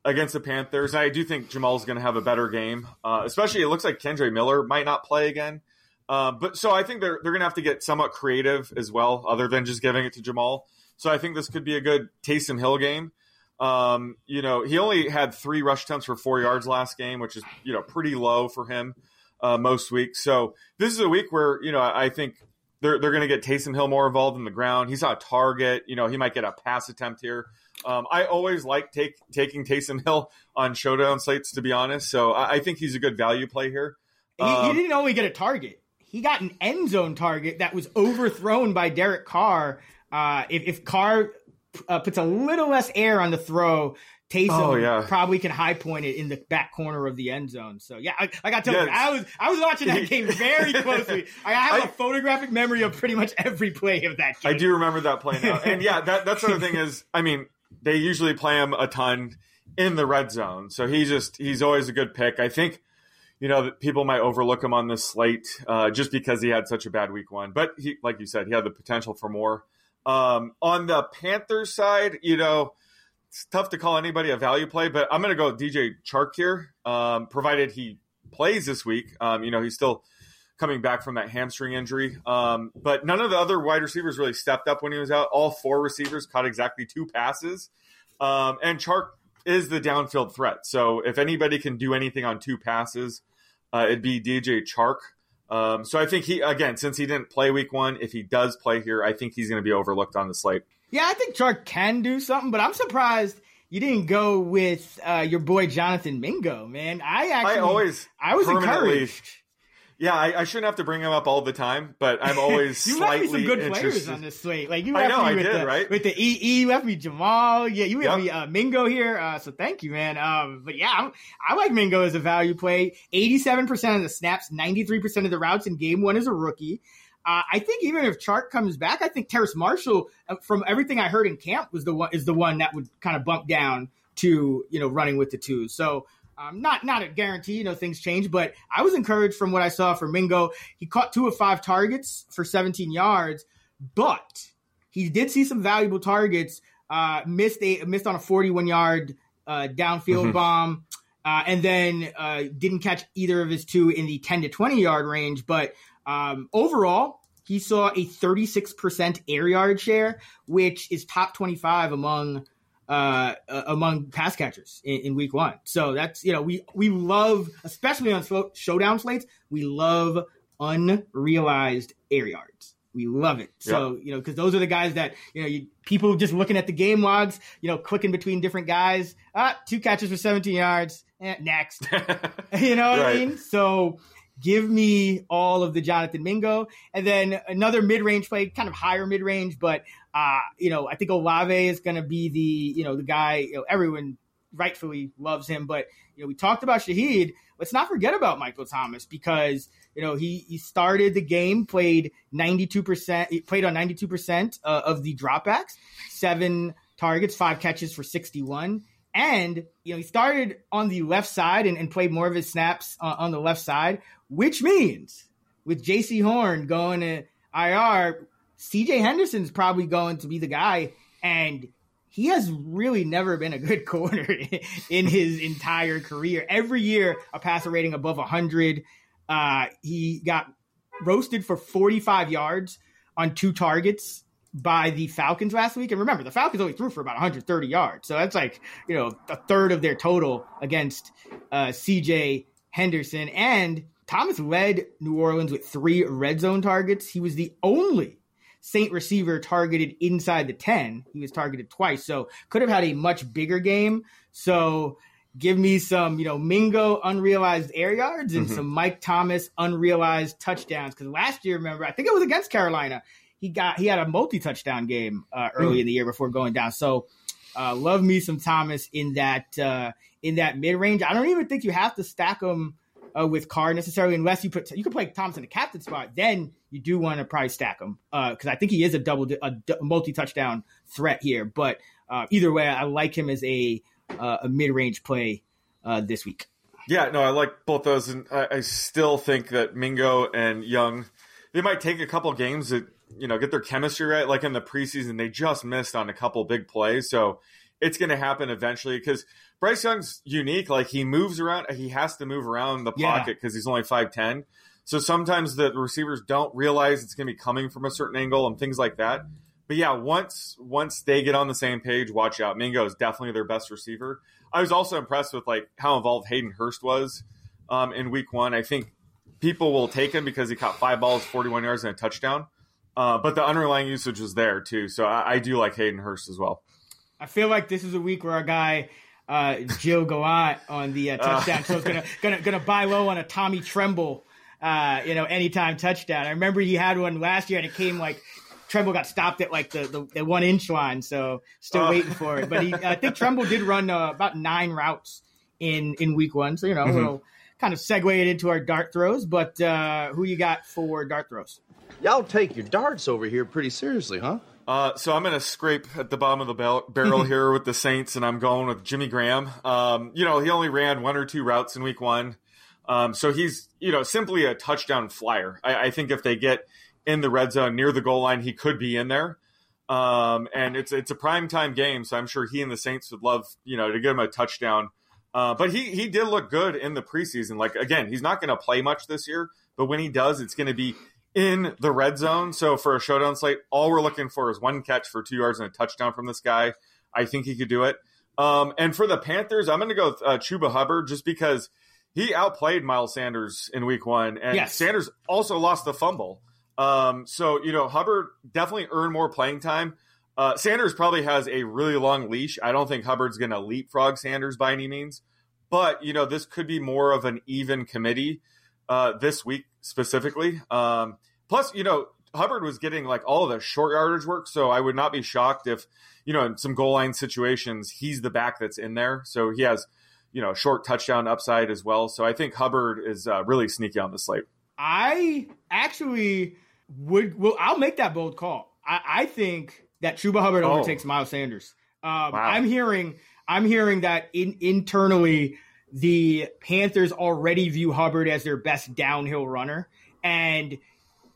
against the Panthers. I do think Jamaal's going to have a better game, uh, especially it looks like Kendre Miller might not play again. Uh, but so I think they're they're going to have to get somewhat creative as well, other than just giving it to Jamaal. So I think this could be a good Taysom Hill game. Um, you know, he only had three rush attempts for four yards last game, which is you know pretty low for him uh, most weeks. So this is a week where you know I think they're they're going to get Taysom Hill more involved in the ground. He's on a target. You know, he might get a pass attempt here. Um, I always like take taking Taysom Hill on showdown slates, to be honest. So I, I think he's a good value play here. Um, he, he, um, didn't only get a target; he got an end zone target that was overthrown by Derek Carr. Uh, if, if Carr uh, puts a little less air on the throw, Taysom oh, yeah. probably can high point it in the back corner of the end zone. So yeah, I, I got to tell yes. you, I was I was watching that game very closely. I have I, a photographic memory of pretty much every play of that game. I do remember that play now, and yeah, that that's the other thing is, I mean, they usually play him a ton in the red zone, so he's just he's always a good pick. I think you know people might overlook him on this slate uh, just because he had such a bad week one, but he, like you said, he had the potential for more. Um, on the Panthers side, you know, it's tough to call anybody a value play, but I'm going to go DJ Chark here, um, provided he plays this week. Um, you know, he's still coming back from that hamstring injury. Um, but none of the other wide receivers really stepped up when he was out. All four receivers caught exactly two passes. Um, and Chark is the downfield threat. So if anybody can do anything on two passes, uh, it'd be DJ Chark. Um, so I think he again, since he didn't play week one, if he does play here, I think he's going to be overlooked on the slate. Yeah, I think Chark can do something, but I'm surprised you didn't go with uh, your boy Jonathan Mingo, man. I actually, I always, I was encouraged. Yeah, I, I, shouldn't have to bring him up all the time, but I'm always you left me some good interested. players on this slate. Like you left I know, me I with did, the, right? With the EE, you left me Jamal. Yeah, you left yep. me uh, Mingo here. Uh, so thank you, man. Um, but yeah, I'm, i like Mingo as a value play. 87% of the snaps, 93% of the routes in game one as a rookie. Uh, I think even if Chark comes back, I think Terrace Marshall, uh, from everything I heard in camp, was the one is the one that would kind of bump down to you know running with the twos. So um, not not a guarantee, you know, things change, but I was encouraged from what I saw for Mingo. He caught two of five targets for 17 yards, but he did see some valuable targets. Uh, missed a missed on a 41 yard uh, downfield mm-hmm. bomb, uh, and then uh, didn't catch either of his two in the 10 to 20 yard range. But um, overall, he saw a 36% air yard share, which is top 25 among uh, among pass catchers in, in, week one. So that's, you know, we, we love, especially on slow, showdown slates, we love unrealized air yards. We love it. So, yep. you know, because those are the guys that, you know, you, people just looking at the game logs, you know, clicking between different guys. Ah, two catches for 17 yards. Eh, next. you know what right. I mean? So, give me all of the Jonathan Mingo. And then another mid range play, kind of higher mid range, but uh, you know, I think Olave is going to be the, you know, the guy, you know, everyone rightfully loves him. But, you know, we talked about Shaheed. Let's not forget about Michael Thomas because, you know, he, he started the game, played 92%, played on 92% uh, of the dropbacks, seven targets, five catches for 61. And, you know, he started on the left side and, and played more of his snaps uh, on the left side, which means with Jaycee Horn going to IR, CJ Henderson's probably going to be the guy, and he has really never been a good corner in his entire career. Every year, a passer rating above 100. Uh, he got roasted for 45 yards on two targets by the Falcons last week. And remember, the Falcons only threw for about 130 yards. So that's like, you know, a third of their total against uh, CJ Henderson. And Thomas led New Orleans with three red zone targets. He was the only Saint receiver targeted inside the 10. He was targeted twice, so could have had a much bigger game. So give me some, you know, Mingo unrealized air yards and mm-hmm. some Mike Thomas unrealized touchdowns. Because last year, remember, I think it was against Carolina. He got he had a multi touchdown game uh, early mm. in the year before going down. So uh, love me some Thomas in that uh, in that mid range. I don't even think you have to stack him uh, with Carr necessarily, unless you put you can play Thomas in the captain spot. Then you do want to probably stack him because uh, I think he is a double a, multi touchdown threat here. But uh, either way, I like him as a uh, a mid range play uh, this week. Yeah, no, I like both those, and I, I, still think that Mingo and Young they might take a couple games to you know get their chemistry right. Like in the preseason, they just missed on a couple big plays, so it's going to happen eventually because Bryce Young's unique. Like he moves around, he has to move around the Yeah. pocket because he's only five ten. So sometimes the receivers don't realize it's going to be coming from a certain angle and things like that. But yeah, once once they get on the same page, watch out. Mingo is definitely their best receiver. I was also impressed with like how involved Hayden Hurst was um, in Week One. I think people will take him because he caught five balls, forty one yards, and a touchdown. Uh, but the underlying usage was there too, so I, I do like Hayden Hurst as well. I feel like this is a week where our guy uh, Joe Gallant on the uh, touchdown so is gonna gonna gonna buy low on a Tommy Tremble, uh, you know, anytime touchdown. I remember he had one last year and it came like Tremble got stopped at like the the, the one inch line, so still Oh. waiting for it. But he, I think Tremble did run uh, about nine routes in in week one, so you know Mhm. we'll kind of segue it into our dart throws. But uh, who you got for dart throws? Y'all take your darts over here pretty seriously, huh? Uh, so I'm going to scrape at the bottom of the bell- barrel here with the Saints, and I'm going with Jimmy Graham. Um, you know, he only ran one or two routes in week one. Um, so he's, you know, simply a touchdown flyer. I, I think if they get in the red zone near the goal line, he could be in there. Um, and it's it's a prime time game, so I'm sure he and the Saints would love, you know, to get him a touchdown. Uh, but he he did look good in the preseason. Like again, he's not going to play much this year, but when he does, it's going to be in the red zone. So for a showdown slate, all we're looking for is one catch for two yards and a touchdown from this guy. I think he could do it. Um, and for the Panthers, I'm going to go with uh, Chuba Hubbard just because he outplayed Miles Sanders in Week One, and Yes. Sanders also lost the fumble. Um, so you know Hubbard definitely earned more playing time. Uh, Sanders probably has a really long leash. I don't think Hubbard's going to leapfrog Sanders by any means, but you know this could be more of an even committee uh, this week specifically. Um, plus, you know Hubbard was getting like all of the short yardage work, so I would not be shocked if you know in some goal line situations he's the back that's in there. So he has you know short touchdown upside as well. So I think Hubbard is uh, really sneaky on the slate. I actually would. Well, I'll make that bold call. I, I think that Chuba Hubbard Oh. overtakes Miles Sanders. Um, Wow. I'm hearing. I'm hearing that in, internally the Panthers already view Hubbard as their best downhill runner, and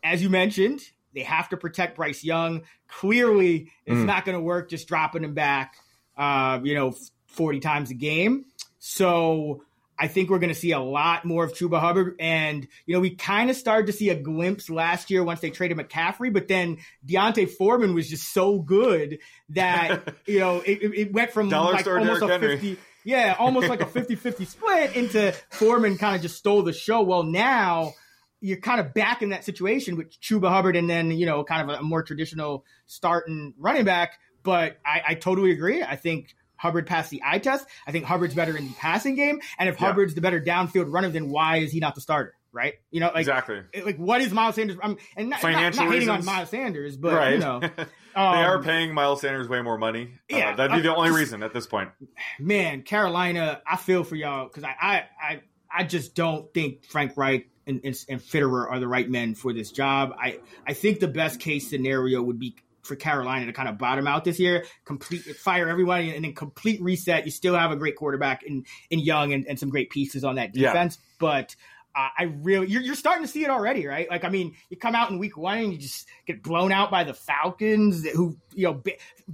as you mentioned, they have to protect Bryce Young. Clearly, it's Mm. not going to work just dropping him back. Uh, you know, 40 times a game. So I think we're going to see a lot more of Chuba Hubbard. And, you know, we kind of started to see a glimpse last year once they traded McCaffrey, but then D'Onta Foreman was just so good that, you know, it, it- went from Dollar like almost Derrick a Henry. 50, yeah, almost like a 50 50 split into Foreman kind of just stole the show. Well, now you're kind of back in that situation with Chuba Hubbard and then, you know, kind of a more traditional starting running back. But I, I totally agree. I think Hubbard passed the eye test. I think Hubbard's better in the passing game. And if Yeah. Hubbard's the better downfield runner, then why is he not the starter? Right? You know, like exactly. like what is Miles Sanders? I'm and not, not, Financial not hating on. Miles Sanders, but right. you know, they um, are paying Miles Sanders way more money. Yeah, uh, that'd be the uh, only just- reason at this point. man, Carolina, I feel for y'all because I, I, I, I just don't think Frank Reich and, and, and Fitterer are the right men for this job. I, I think the best case scenario would be for Carolina to kind of bottom out this year, complete fire everybody, and then complete reset. You still have a great quarterback in in Young and, and some great pieces on that Yeah. defense, but. Uh, I really, you're, you're starting to see it already, right? Like, I mean, you come out in week one and you just get blown out by the Falcons, who, you know,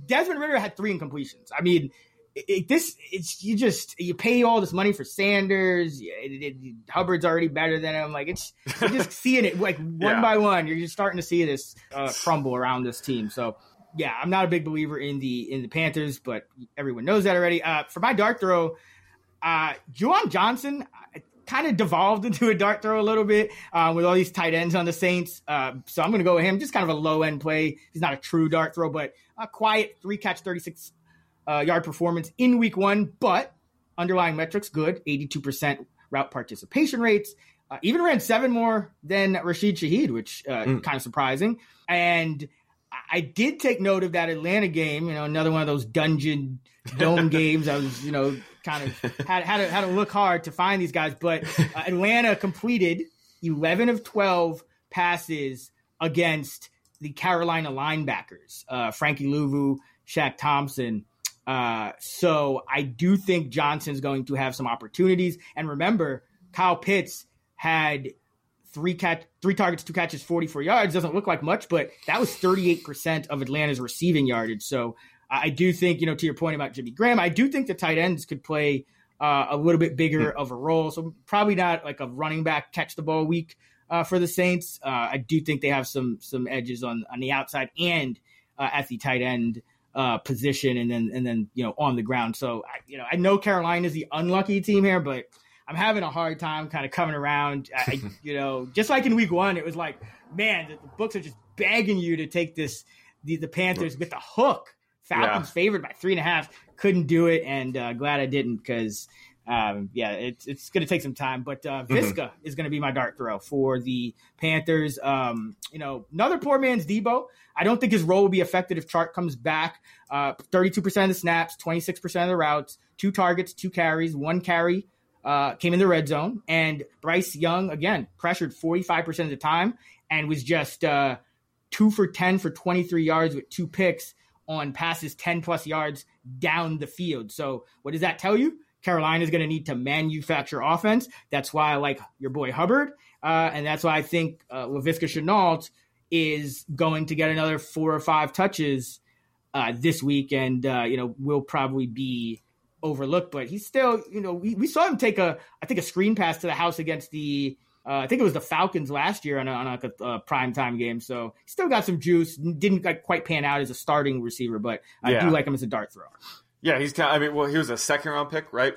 Desmond Ridder had three incompletions. I mean, it, it- this it's you just you pay all this money for Sanders. It- Hubbard's already better than him. Like it's you're just seeing it like one Yeah. by one. You're just starting to see this uh, crumble around this team. So yeah, I'm not a big believer in the in the Panthers, but everyone knows that already. Uh, for my dart throw, uh, Juwan Johnson kind of devolved into a dart throw a little bit uh, with all these tight ends on the Saints. Uh, so I'm going to go with him. Just kind of a low end play. He's not a true dart throw, but a quiet three catch, 36 uh, yard performance in week one. But underlying metrics good 82% route participation rates. Uh, even ran seven more than Rashid Shaheed, which uh, Mm. kind of surprising. And I- did take note of that Atlanta game. You know, another one of those dungeon dome games. I was, you know, kind of had had to, had to look hard to find these guys. But uh, Atlanta completed 11 of 12 passes against the Carolina linebackers, uh, Frankie Luvu, Shaq Thompson. Uh, so I do think Johnson's going to have some opportunities. And remember, Kyle Pitts had three catch, three targets, two catches, 44 yards. Doesn't look like much, but that was 38% of Atlanta's receiving yardage. So I do think, you know, to your point about Jimmy Graham, I do think the tight ends could play uh, a little bit bigger mm-hmm. of a role. So probably not like a running back catch the ball week uh, for the Saints. Uh, I do think they have some some edges on on the outside and uh, at the tight end uh, position, and then and then you know on the ground. So I, you know I know Carolina is the unlucky team here, but I'm having a hard time kind of coming around. I, you know, just like in week one, it was like, man, the, the books are just begging you to take this the, the Panthers with the hook. Falcons yeah. favored by three and a half. Couldn't do it, and uh, glad I didn't because um, yeah, it's it's going to take some time, but uh, mm-hmm. Mm-hmm. is going to be my dart throw for the Panthers. Um, you know, another poor man's Deebo. I don't think his role will be affected if Chark comes back. Uh, thirty-two percent of the snaps, twenty-six percent of the routes, two targets, two carries, one carry uh, came in the red zone, and Bryce Young again pressured forty-five percent of the time and was just uh, two for ten for twenty-three yards with two picks on passes ten plus yards down the field. So, what does that tell you? Carolina is going to need to manufacture offense. That's why I like your boy Hubbard. Uh, and that's why I think uh, Laviska Shenault is going to get another four or five touches uh, this week. And, uh, you know, will probably be overlooked. But he's still, you know, we, we saw him take a, I think, a screen pass to the house against the, uh, I think it was the Falcons last year on a, on a, a prime time game. So he still got some juice. Didn't like, quite pan out as a starting receiver, but I yeah. do like him as a dart thrower. Yeah, he's. Ta- I mean, well, he was a second round pick, right,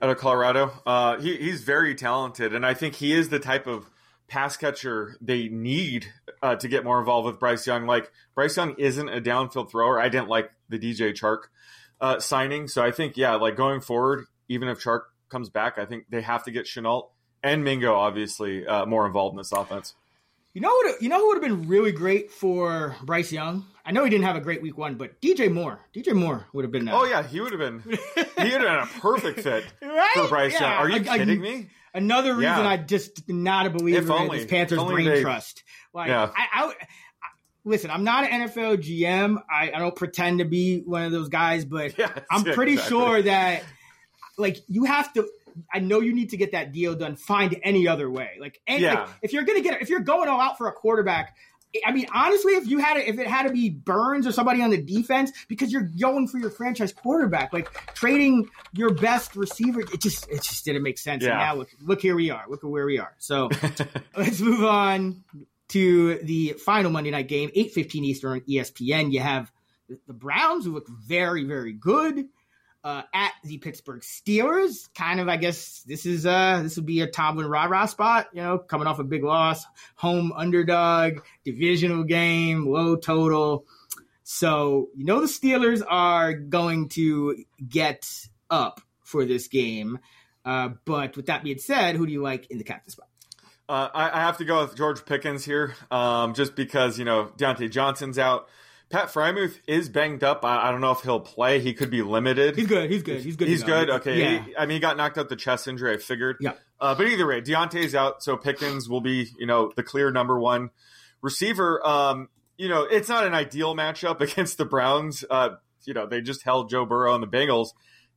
out of Colorado. Uh, he, he's very talented, and I think he is the type of pass catcher they need uh, to get more involved with Bryce Young. Like Bryce Young isn't a downfield thrower. I didn't like the DJ Chark uh, signing, so I think yeah, like going forward, even if Chark comes back, I think they have to get Shenault and Mingo obviously uh, more involved in this offense. You know what? You know who would have been really great for Bryce Young? I know he didn't have a great week one, but DJ Moore, DJ Moore would have been. Uh, oh yeah, he would have been. he would have been a perfect fit right? for Bryce yeah. Young. Are you I, kidding I, me? Another reason yeah. I just not a believer if only, in this Panthers brain they, trust. Like yeah. I, I, listen, I'm not an NFL GM. I, I, don't pretend to be one of those guys, but I'm pretty exactly. sure that like you have to I know you need to get that deal done. Find any other way. Like, any, yeah. like if you're gonna get, if you're going all out for a quarterback, I mean, honestly, if you had it, if it had to be Burns or somebody on the defense, because you're going for your franchise quarterback, like trading your best receiver, it just it just didn't make sense. Yeah. And now look, look here we are. Look at where we are. So let's move on to the final Monday night game, eight fifteen Eastern, ESPN. You have the Browns who look very very good uh, at the Pittsburgh Steelers. Kind of, I guess this is uh this would be a Tomlin rah rah spot. You know, coming off a big loss, home underdog, divisional game, low total. So you know the Steelers are going to get up for this game. Uh, but with that being said, who do you like in the captain spot? Uh, I, I, have to go with George Pickens here, um, just because you know Diontae Johnson's out. Pat Freiermuth is banged up. I, I, don't know if he'll play. He could be limited. He's good. He's good. He's good. He's good. Okay. Yeah. He, I mean, he got knocked out the chest injury. I figured. Yeah. Uh, but either way, Diontae's out, so Pickens will be, you know, the clear number one receiver. Um, you know, it's not an ideal matchup against the Browns. Uh, you know, they just held Joe Burrow and the Bengals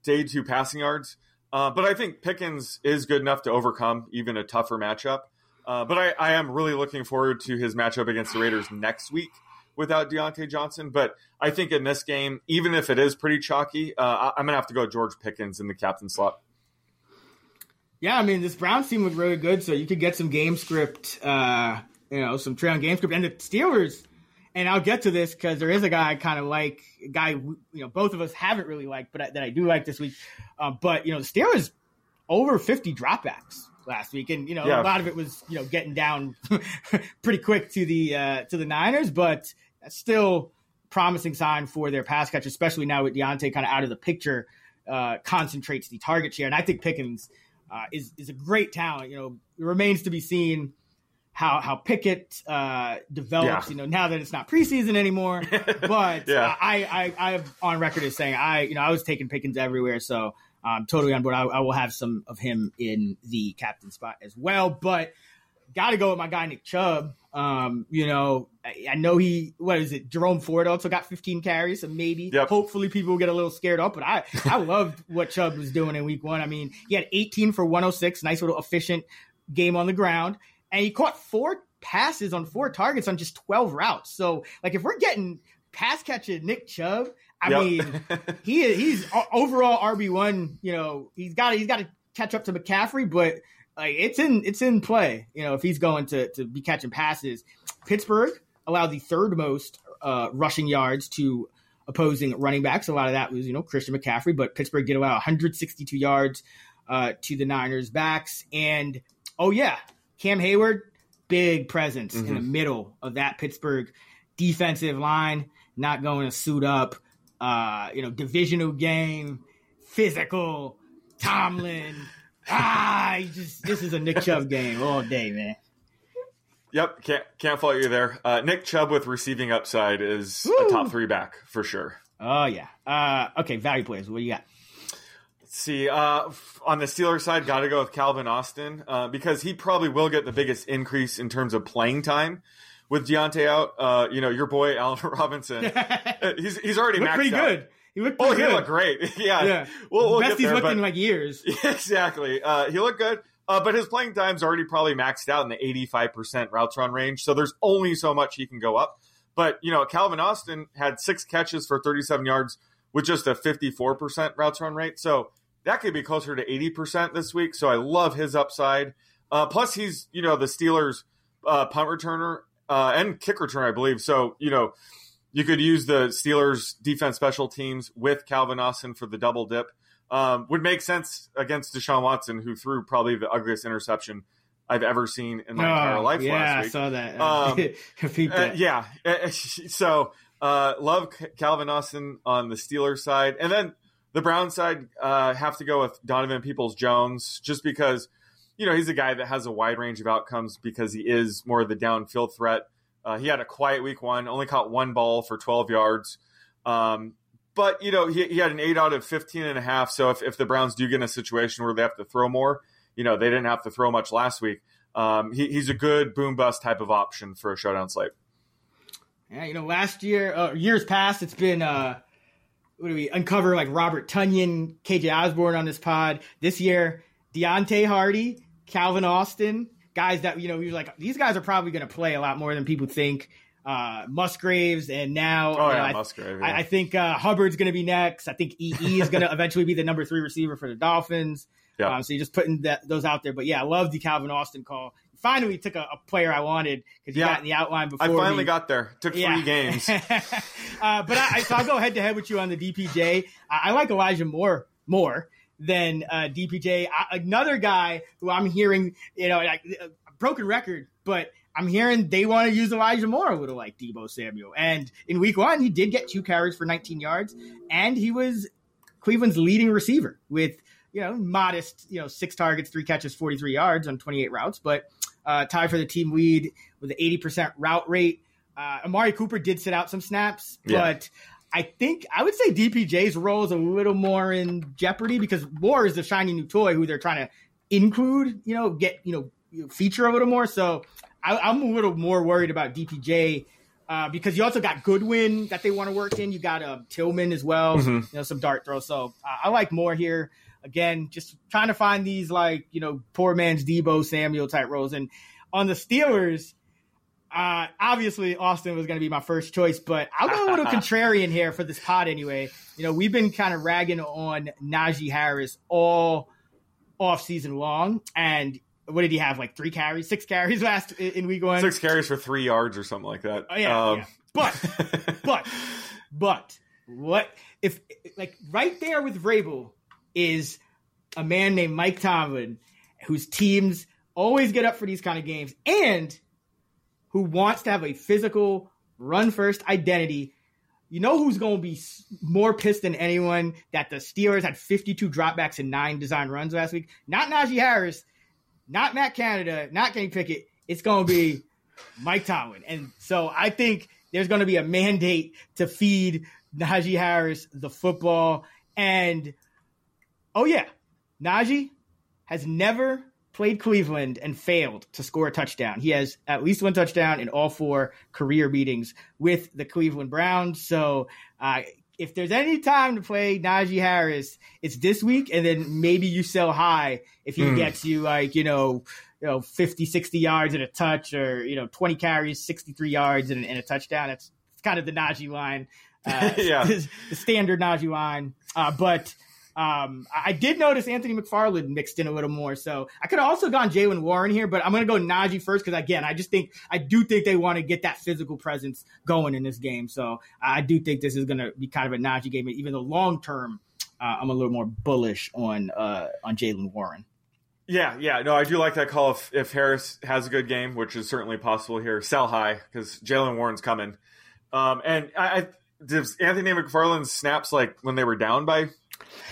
to 82 passing yards. Uh, but I think Pickens is good enough to overcome even a tougher matchup. Uh, but I, I am really looking forward to his matchup against the Raiders next week without Diontae Johnson. But I think in this game, even if it is pretty chalky, uh, I'm going to have to go George Pickens in the captain slot. Yeah, I mean, this Browns team was really good, so you could get some game script, uh, you know, some trail game script. And the Steelers, and I'll get to this because there is a guy I kind of like, a guy, you know, both of us haven't really liked, but I, that I do like this week. Uh, but, you know, the Steelers over 50 dropbacks last week, and you know yeah. a lot of it was you know getting down pretty quick to the uh, to the Niners, but that's still promising sign for their pass catch, especially now with Diontae kind of out of the picture, uh, concentrates the target share. And I think Pickens uh, is is a great talent. You know, it remains to be seen how how Pickett uh, develops. Yeah. You know, now that it's not preseason anymore. but yeah. I, I I have on record as saying I you know I was taking Pickens everywhere, so I'm totally on board. I, I will have some of him in the captain spot as well, but got to go with my guy Nick Chubb. Um, you know, I, I, know he what is it? Jerome Ford also got 15 carries, so maybe yep. hopefully people will get a little scared up. But I I loved what Chubb was doing in week one. I mean, he had 18 for 106, nice little efficient game on the ground, and he caught four passes on four targets on just 12 routes. So like if we're getting pass catcher Nick Chubb, I yep. mean, he he's overall RB one. You know, he's got he's got to catch up to McCaffrey, but like it's in it's in play. You know, if he's going to to be catching passes, Pittsburgh allowed the third most uh, rushing yards to opposing running backs. A lot of that was you know Christian McCaffrey, but Pittsburgh did allow 162 yards uh, to the Niners backs. And oh yeah, Cam Heyward, big presence mm-hmm. in the mm-hmm. middle of that Pittsburgh defensive line, not going to suit up. Uh, you know, divisional game, physical. Tomlin. Ah, just this is a Nick Chubb game all day, man. Yep, can't can't fault you there. Uh, Nick Chubb with receiving upside is Woo! a top three back for sure. Oh yeah. Uh, okay, value players. What do you got? Let's see. Uh, on the Steelers side, got to go with Calvin Austin uh, because he probably will get the biggest increase in terms of playing time with Diontae out. Uh, you know, your boy Allen Robinson, he's he's already maxed pretty out. good. He looked oh, he looked great. yeah, yeah. We'll, we'll Best he's there, looked but, in like years. exactly. Uh, he looked good. Uh, but his playing time's already probably maxed out in the 85% routes run range. So there's only so much he can go up. But, you know, Calvin Austin had six catches for 37 yards with just a 54% routes run rate. So that could be closer to 80% this week. So I love his upside. Uh, plus, he's, you know, the Steelers' uh, punt returner uh, and kick returner, I believe. So, you know, you could use the Steelers' defense special teams with Calvin Austin for the double dip um, would make sense against Deshaun Watson, who threw probably the ugliest interception I've ever seen in my oh, entire life. Yeah, last week. I saw that. Um, uh, yeah, so uh, love Calvin Austin on the Steelers side, and then the Brown side uh, have to go with Donovan Peoples Jones, just because you know he's a guy that has a wide range of outcomes because he is more of the downfield threat. Uh, he had a quiet week one, only caught one ball for 12 yards. Um, but you know he, he had an 8 out of 15 and a half. So if, if the browns do get in a situation where they have to throw more you know they didn't have to throw much last week. Um, he, he's a good boom bust type of option for a showdown slate. Yeah you know last year uh, years past it's been uh what do we uncover like robert Tonyan, kj Osborn on this pod. This year Deonte Harty, calvin austin guys that you know he was like these guys are probably going to play a lot more than people think uh, Musgraves, and now oh, yeah, I, Musgrave, yeah. I, I, think uh, Hubbard's going to be next. I think EE is going to eventually be the number three receiver for the Dolphins. Yeah. Um, so you're just putting that, those out there. But yeah, I love the Calvin Austin call. Finally took a, a player I wanted because you yeah. got in the outline before. I finally got there. Took yeah. three games. uh, but I, so I'll go head to head with you on the DPJ. I, I like Elijah Moore more than uh, DPJ. I, another guy who I'm hearing, you know, like a broken record, but I'm hearing they want to use Elijah Moore a little like Deebo Samuel. And in week one, he did get two carries for 19 yards, and he was Cleveland's leading receiver with, you know, modest, you know, six targets, three catches, 43 yards on 28 routes, but uh, tied for the team lead with an 80% route rate. Uh, Amari Cooper did sit out some snaps, yeah. but I think I would say DPJ's role is a little more in jeopardy because War is the shiny new toy who they're trying to include, you know, get, you know, feature a little Moore. So I, am a little more worried about DPJ uh, because you also got Goodwin that they want to work in. You got uh, Tillman as well, mm-hmm. you know, some dart throws. So uh, I like more here. Again, just trying to find these like you know poor man's Deebo Samuel type roles. And on the Steelers, uh, obviously Austin was going to be my first choice, but I'll go a little contrarian here for this pod anyway. You know, we've been kind of ragging on Najee Harris all off season long, and what did he have? Like three carries, six carries last in week one. Six carries for three yards or something like that. Oh yeah, um, yeah. but but but what if like right there with Vrabel is a man named Mike Tomlin whose teams always get up for these kind of games and who wants to have a physical run first identity. You know who's going to be more pissed than anyone that the Steelers had 52 dropbacks and nine design runs last week? Not Najee Harris not Matt Canada, not Kenny Pickett. It's going to be Mike Tomlin. And so I think there's going to be a mandate to feed Najee Harris the football. And oh, yeah, Najee has never played Cleveland and failed to score a touchdown. He has at least one touchdown in all four career meetings with the Cleveland Browns. So uh, if there's any time to play Najee Harris, it's this week, and then maybe you sell high if he mm. gets you like, you know, you know, 50, 60 yards and a touch or, you know, 20 carries, 63 yards and, and a touchdown. That's kind of the Najee line. uh, Yeah. the standard Najee line. Uh, but um, I did notice Anthony McFarland mixed in a little more. So I could have also gone Jaylen Warren here, but I'm going to go Najee first because again, I just think I do think they want to get that physical presence going in this game. So I do think this is going to be kind of a Najee game, even though long term uh, I'm a little more bullish on uh, on Jaylen Warren. Yeah, yeah, no, I do like that call. If if Harris has a good game, which is certainly possible here, sell high because Jaylen Warren's coming. Um, and I, I Anthony McFarland snaps like when they were down by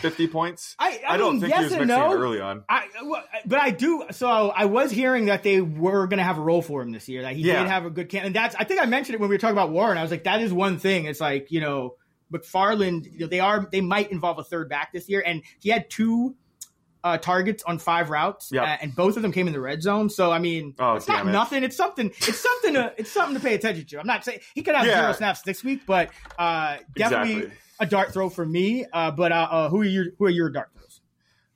fifty points. I, I, don't mean, think yes he was no. early on. I, but I do. So I was hearing that they were going to have a role for him this year. That he Yeah. did have a good camp, and that's. I think I mentioned it when we were talking about Warren. I was like, that is one thing. It's like you know, McFarland. You know, they are. They might involve a third back this year, and he had two. Uh, targets on five routes, Yep. uh, and both of them came in the red zone. So I mean, Oh, it's not it. nothing. It's something. It's something to. It's something to pay attention to. I'm not saying he could have Yeah. zero snaps this week, but uh, definitely Exactly. A dart throw for me. Uh, but uh, uh, who are your who are your dart throws?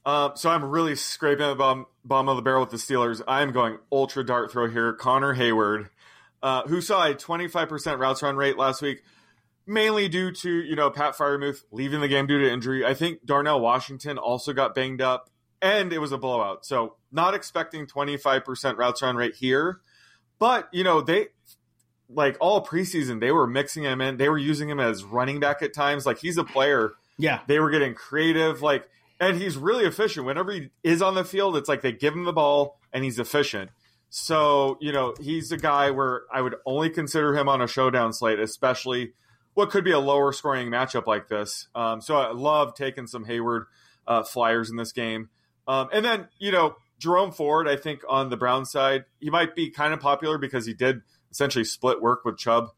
Um, so I'm really scraping the bottom, bottom of the barrel with the Steelers. I'm going ultra dart throw here. Connor Heyward, uh, who saw a 25% routes run rate last week, mainly due to you know Pat Freiermuth leaving the game due to injury. I think Darnell Washington also got banged up, and it was a blowout. So not expecting 25% routes run rate here, but you know they like all preseason they were mixing him in. They were using him as running back at times. Like he's a player. Yeah, they were getting creative like and he's really efficient. Whenever he is on the field it's like they give him the ball and he's efficient. So you know he's a guy where i would only consider him on a showdown slate especially what could be a lower scoring matchup like this. Um, so i love taking some heyward uh, flyers in this game. Um, and then you know jerome ford i think on the brown side he might be kind of popular because he did essentially split work with chubb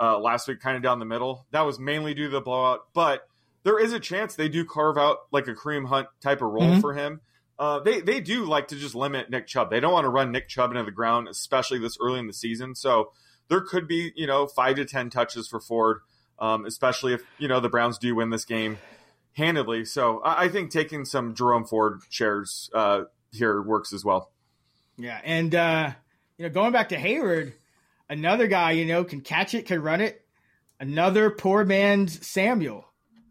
uh, last week kind of down the middle that was mainly due to the blowout but there is a chance they do carve out like a Kareem Hunt type of role Mhm. for him. Uh, they they do like to just limit Nick Chubb. They don't want to run Nick Chubb into the ground, especially this early in the season. So there could be you know five to ten touches for Ford, um, especially if you know the Browns do win this game handedly. So I, I think taking some Jerome Ford shares uh, here works as well. Yeah, and uh, you know, going back to Heyward, another guy you know can catch it, can run it. Another poor man's Samuel,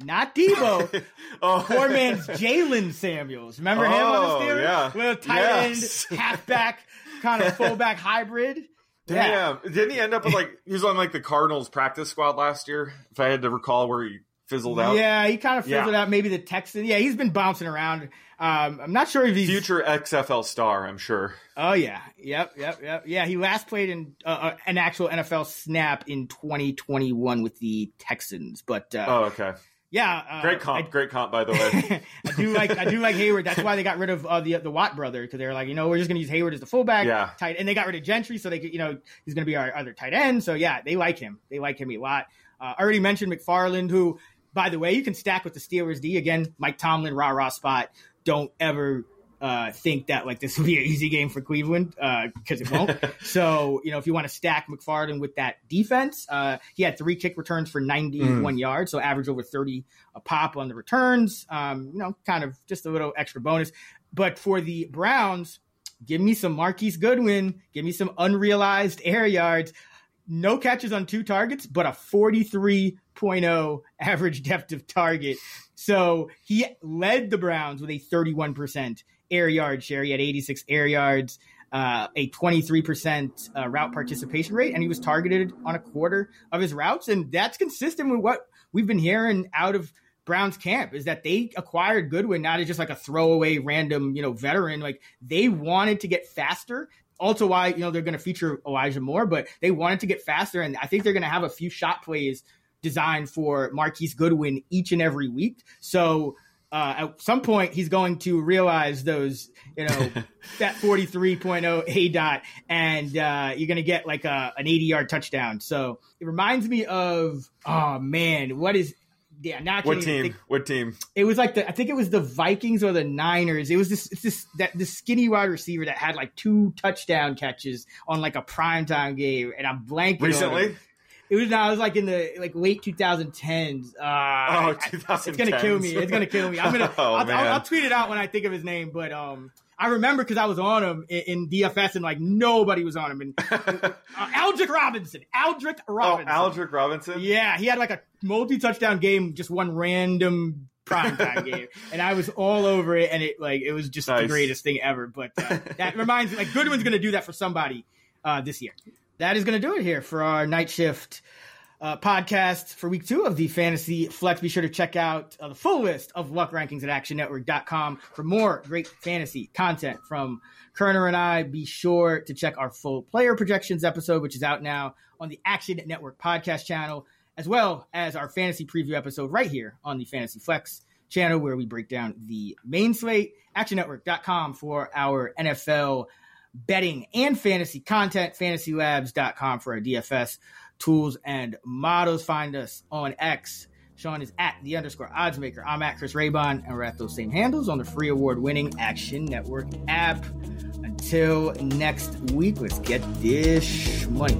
not Deebo. oh, poor man's Jaylen Samuels. Remember him on the Oh, Steelers? yeah. Little tight Yes. end, halfback, kind of fullback hybrid. Yeah. Damn, didn't he end up with like he was on like the Cardinals practice squad last year? If I had to recall where he fizzled out. Yeah, he kind of fizzled Yeah. out. Maybe the Texans. Yeah, he's been bouncing around. Um, I'm not sure if he's future XFL star, I'm sure. Oh yeah, yep, yep, yep. Yeah, he last played in uh, uh, an actual NFL snap in 2021 with the Texans. But uh, Oh, okay. yeah, uh, Great comp, great comp, by the way. I do like I do like Heyward. That's why they got rid of uh, the the Watt brother because they were like, you know, we're just gonna use Heyward as the fullback, Yeah. tight, and they got rid of Gentry, so they could, you know, he's gonna be our other tight end. So yeah, they like him. They like him a lot. Uh, I already mentioned McFarland, who, by the way, you can stack with the Steelers D again. Mike Tomlin, rah rah spot. Don't ever uh, think that like this will be an easy game for Cleveland because it won't. so you know, if you want to stack McFarland with that defense, uh, he had three kick returns for 91 yards, so average over 30 a pop on the returns. Um, you know, kind of just a little extra bonus. But for the Browns, give me some Marquise Goodwin, give me some unrealized air yards. No catches on two targets, but a 43.0 average depth of target. So he led the Browns with a 31% air yard share. He had 86 air yards, uh, a 23% uh, route participation rate, and he was targeted on a quarter of his routes. And that's consistent with what we've been hearing out of Browns camp is that they acquired Goodwin not as just like a throwaway random, you know, veteran. Like they wanted to get faster. Also, why you know they're going to feature Elijah Moore, but they wanted to get faster, and I think they're going to have a few shot plays designed for Marquise Goodwin each and every week. So uh, at some point, he's going to realize those, you know, that 43.0 A dot, and uh, you're going to get like a, an 80 yard touchdown. So it reminds me of, oh man, what is, yeah, now What team? What team? it was like the I think it was the Vikings or the Niners. It was this it's this that the skinny wide receiver that had like two touchdown catches on like a primetime game, and I'm blanking. Recently? it. It was no, it was like in the like late 2010s. Uh, Oh, I- It's gonna kill me. It's gonna kill me. I'm gonna. Oh, I'll, I'll. I'll tweet it out when I think of his name. But um, I remember because I was on him in, in, DFS and like nobody was on him. And uh, Aldrick Robinson, Aldrick Robinson, oh, Aldrick Robinson. Yeah, he had like a multi-touchdown game, just one random primetime game, and I was all over it, and it like it was just nice. the greatest thing ever. But uh, that reminds me, like Goodwin's going to do that for somebody uh, this year. That is going to do it here for our night shift uh, podcast for week two of the Fantasy Flex. Be sure to check out uh, the full list of luck rankings at actionnetwork.com for more great fantasy content from Koerner and I. Be sure to check our full player projections episode, which is out now on the Action Network podcast channel, as well as our fantasy preview episode right here on the Fantasy Flex channel, where we break down the main slate. ActionNetwork.com for our NFL betting and fantasy content, fantasylabs.com for our DFS tools, and models. Find us on X. Sean is at the underscore odds maker. I'm at Chris Raybon, and we're at those same handles on the free award winning Action Network app. Until next week, let's get this money.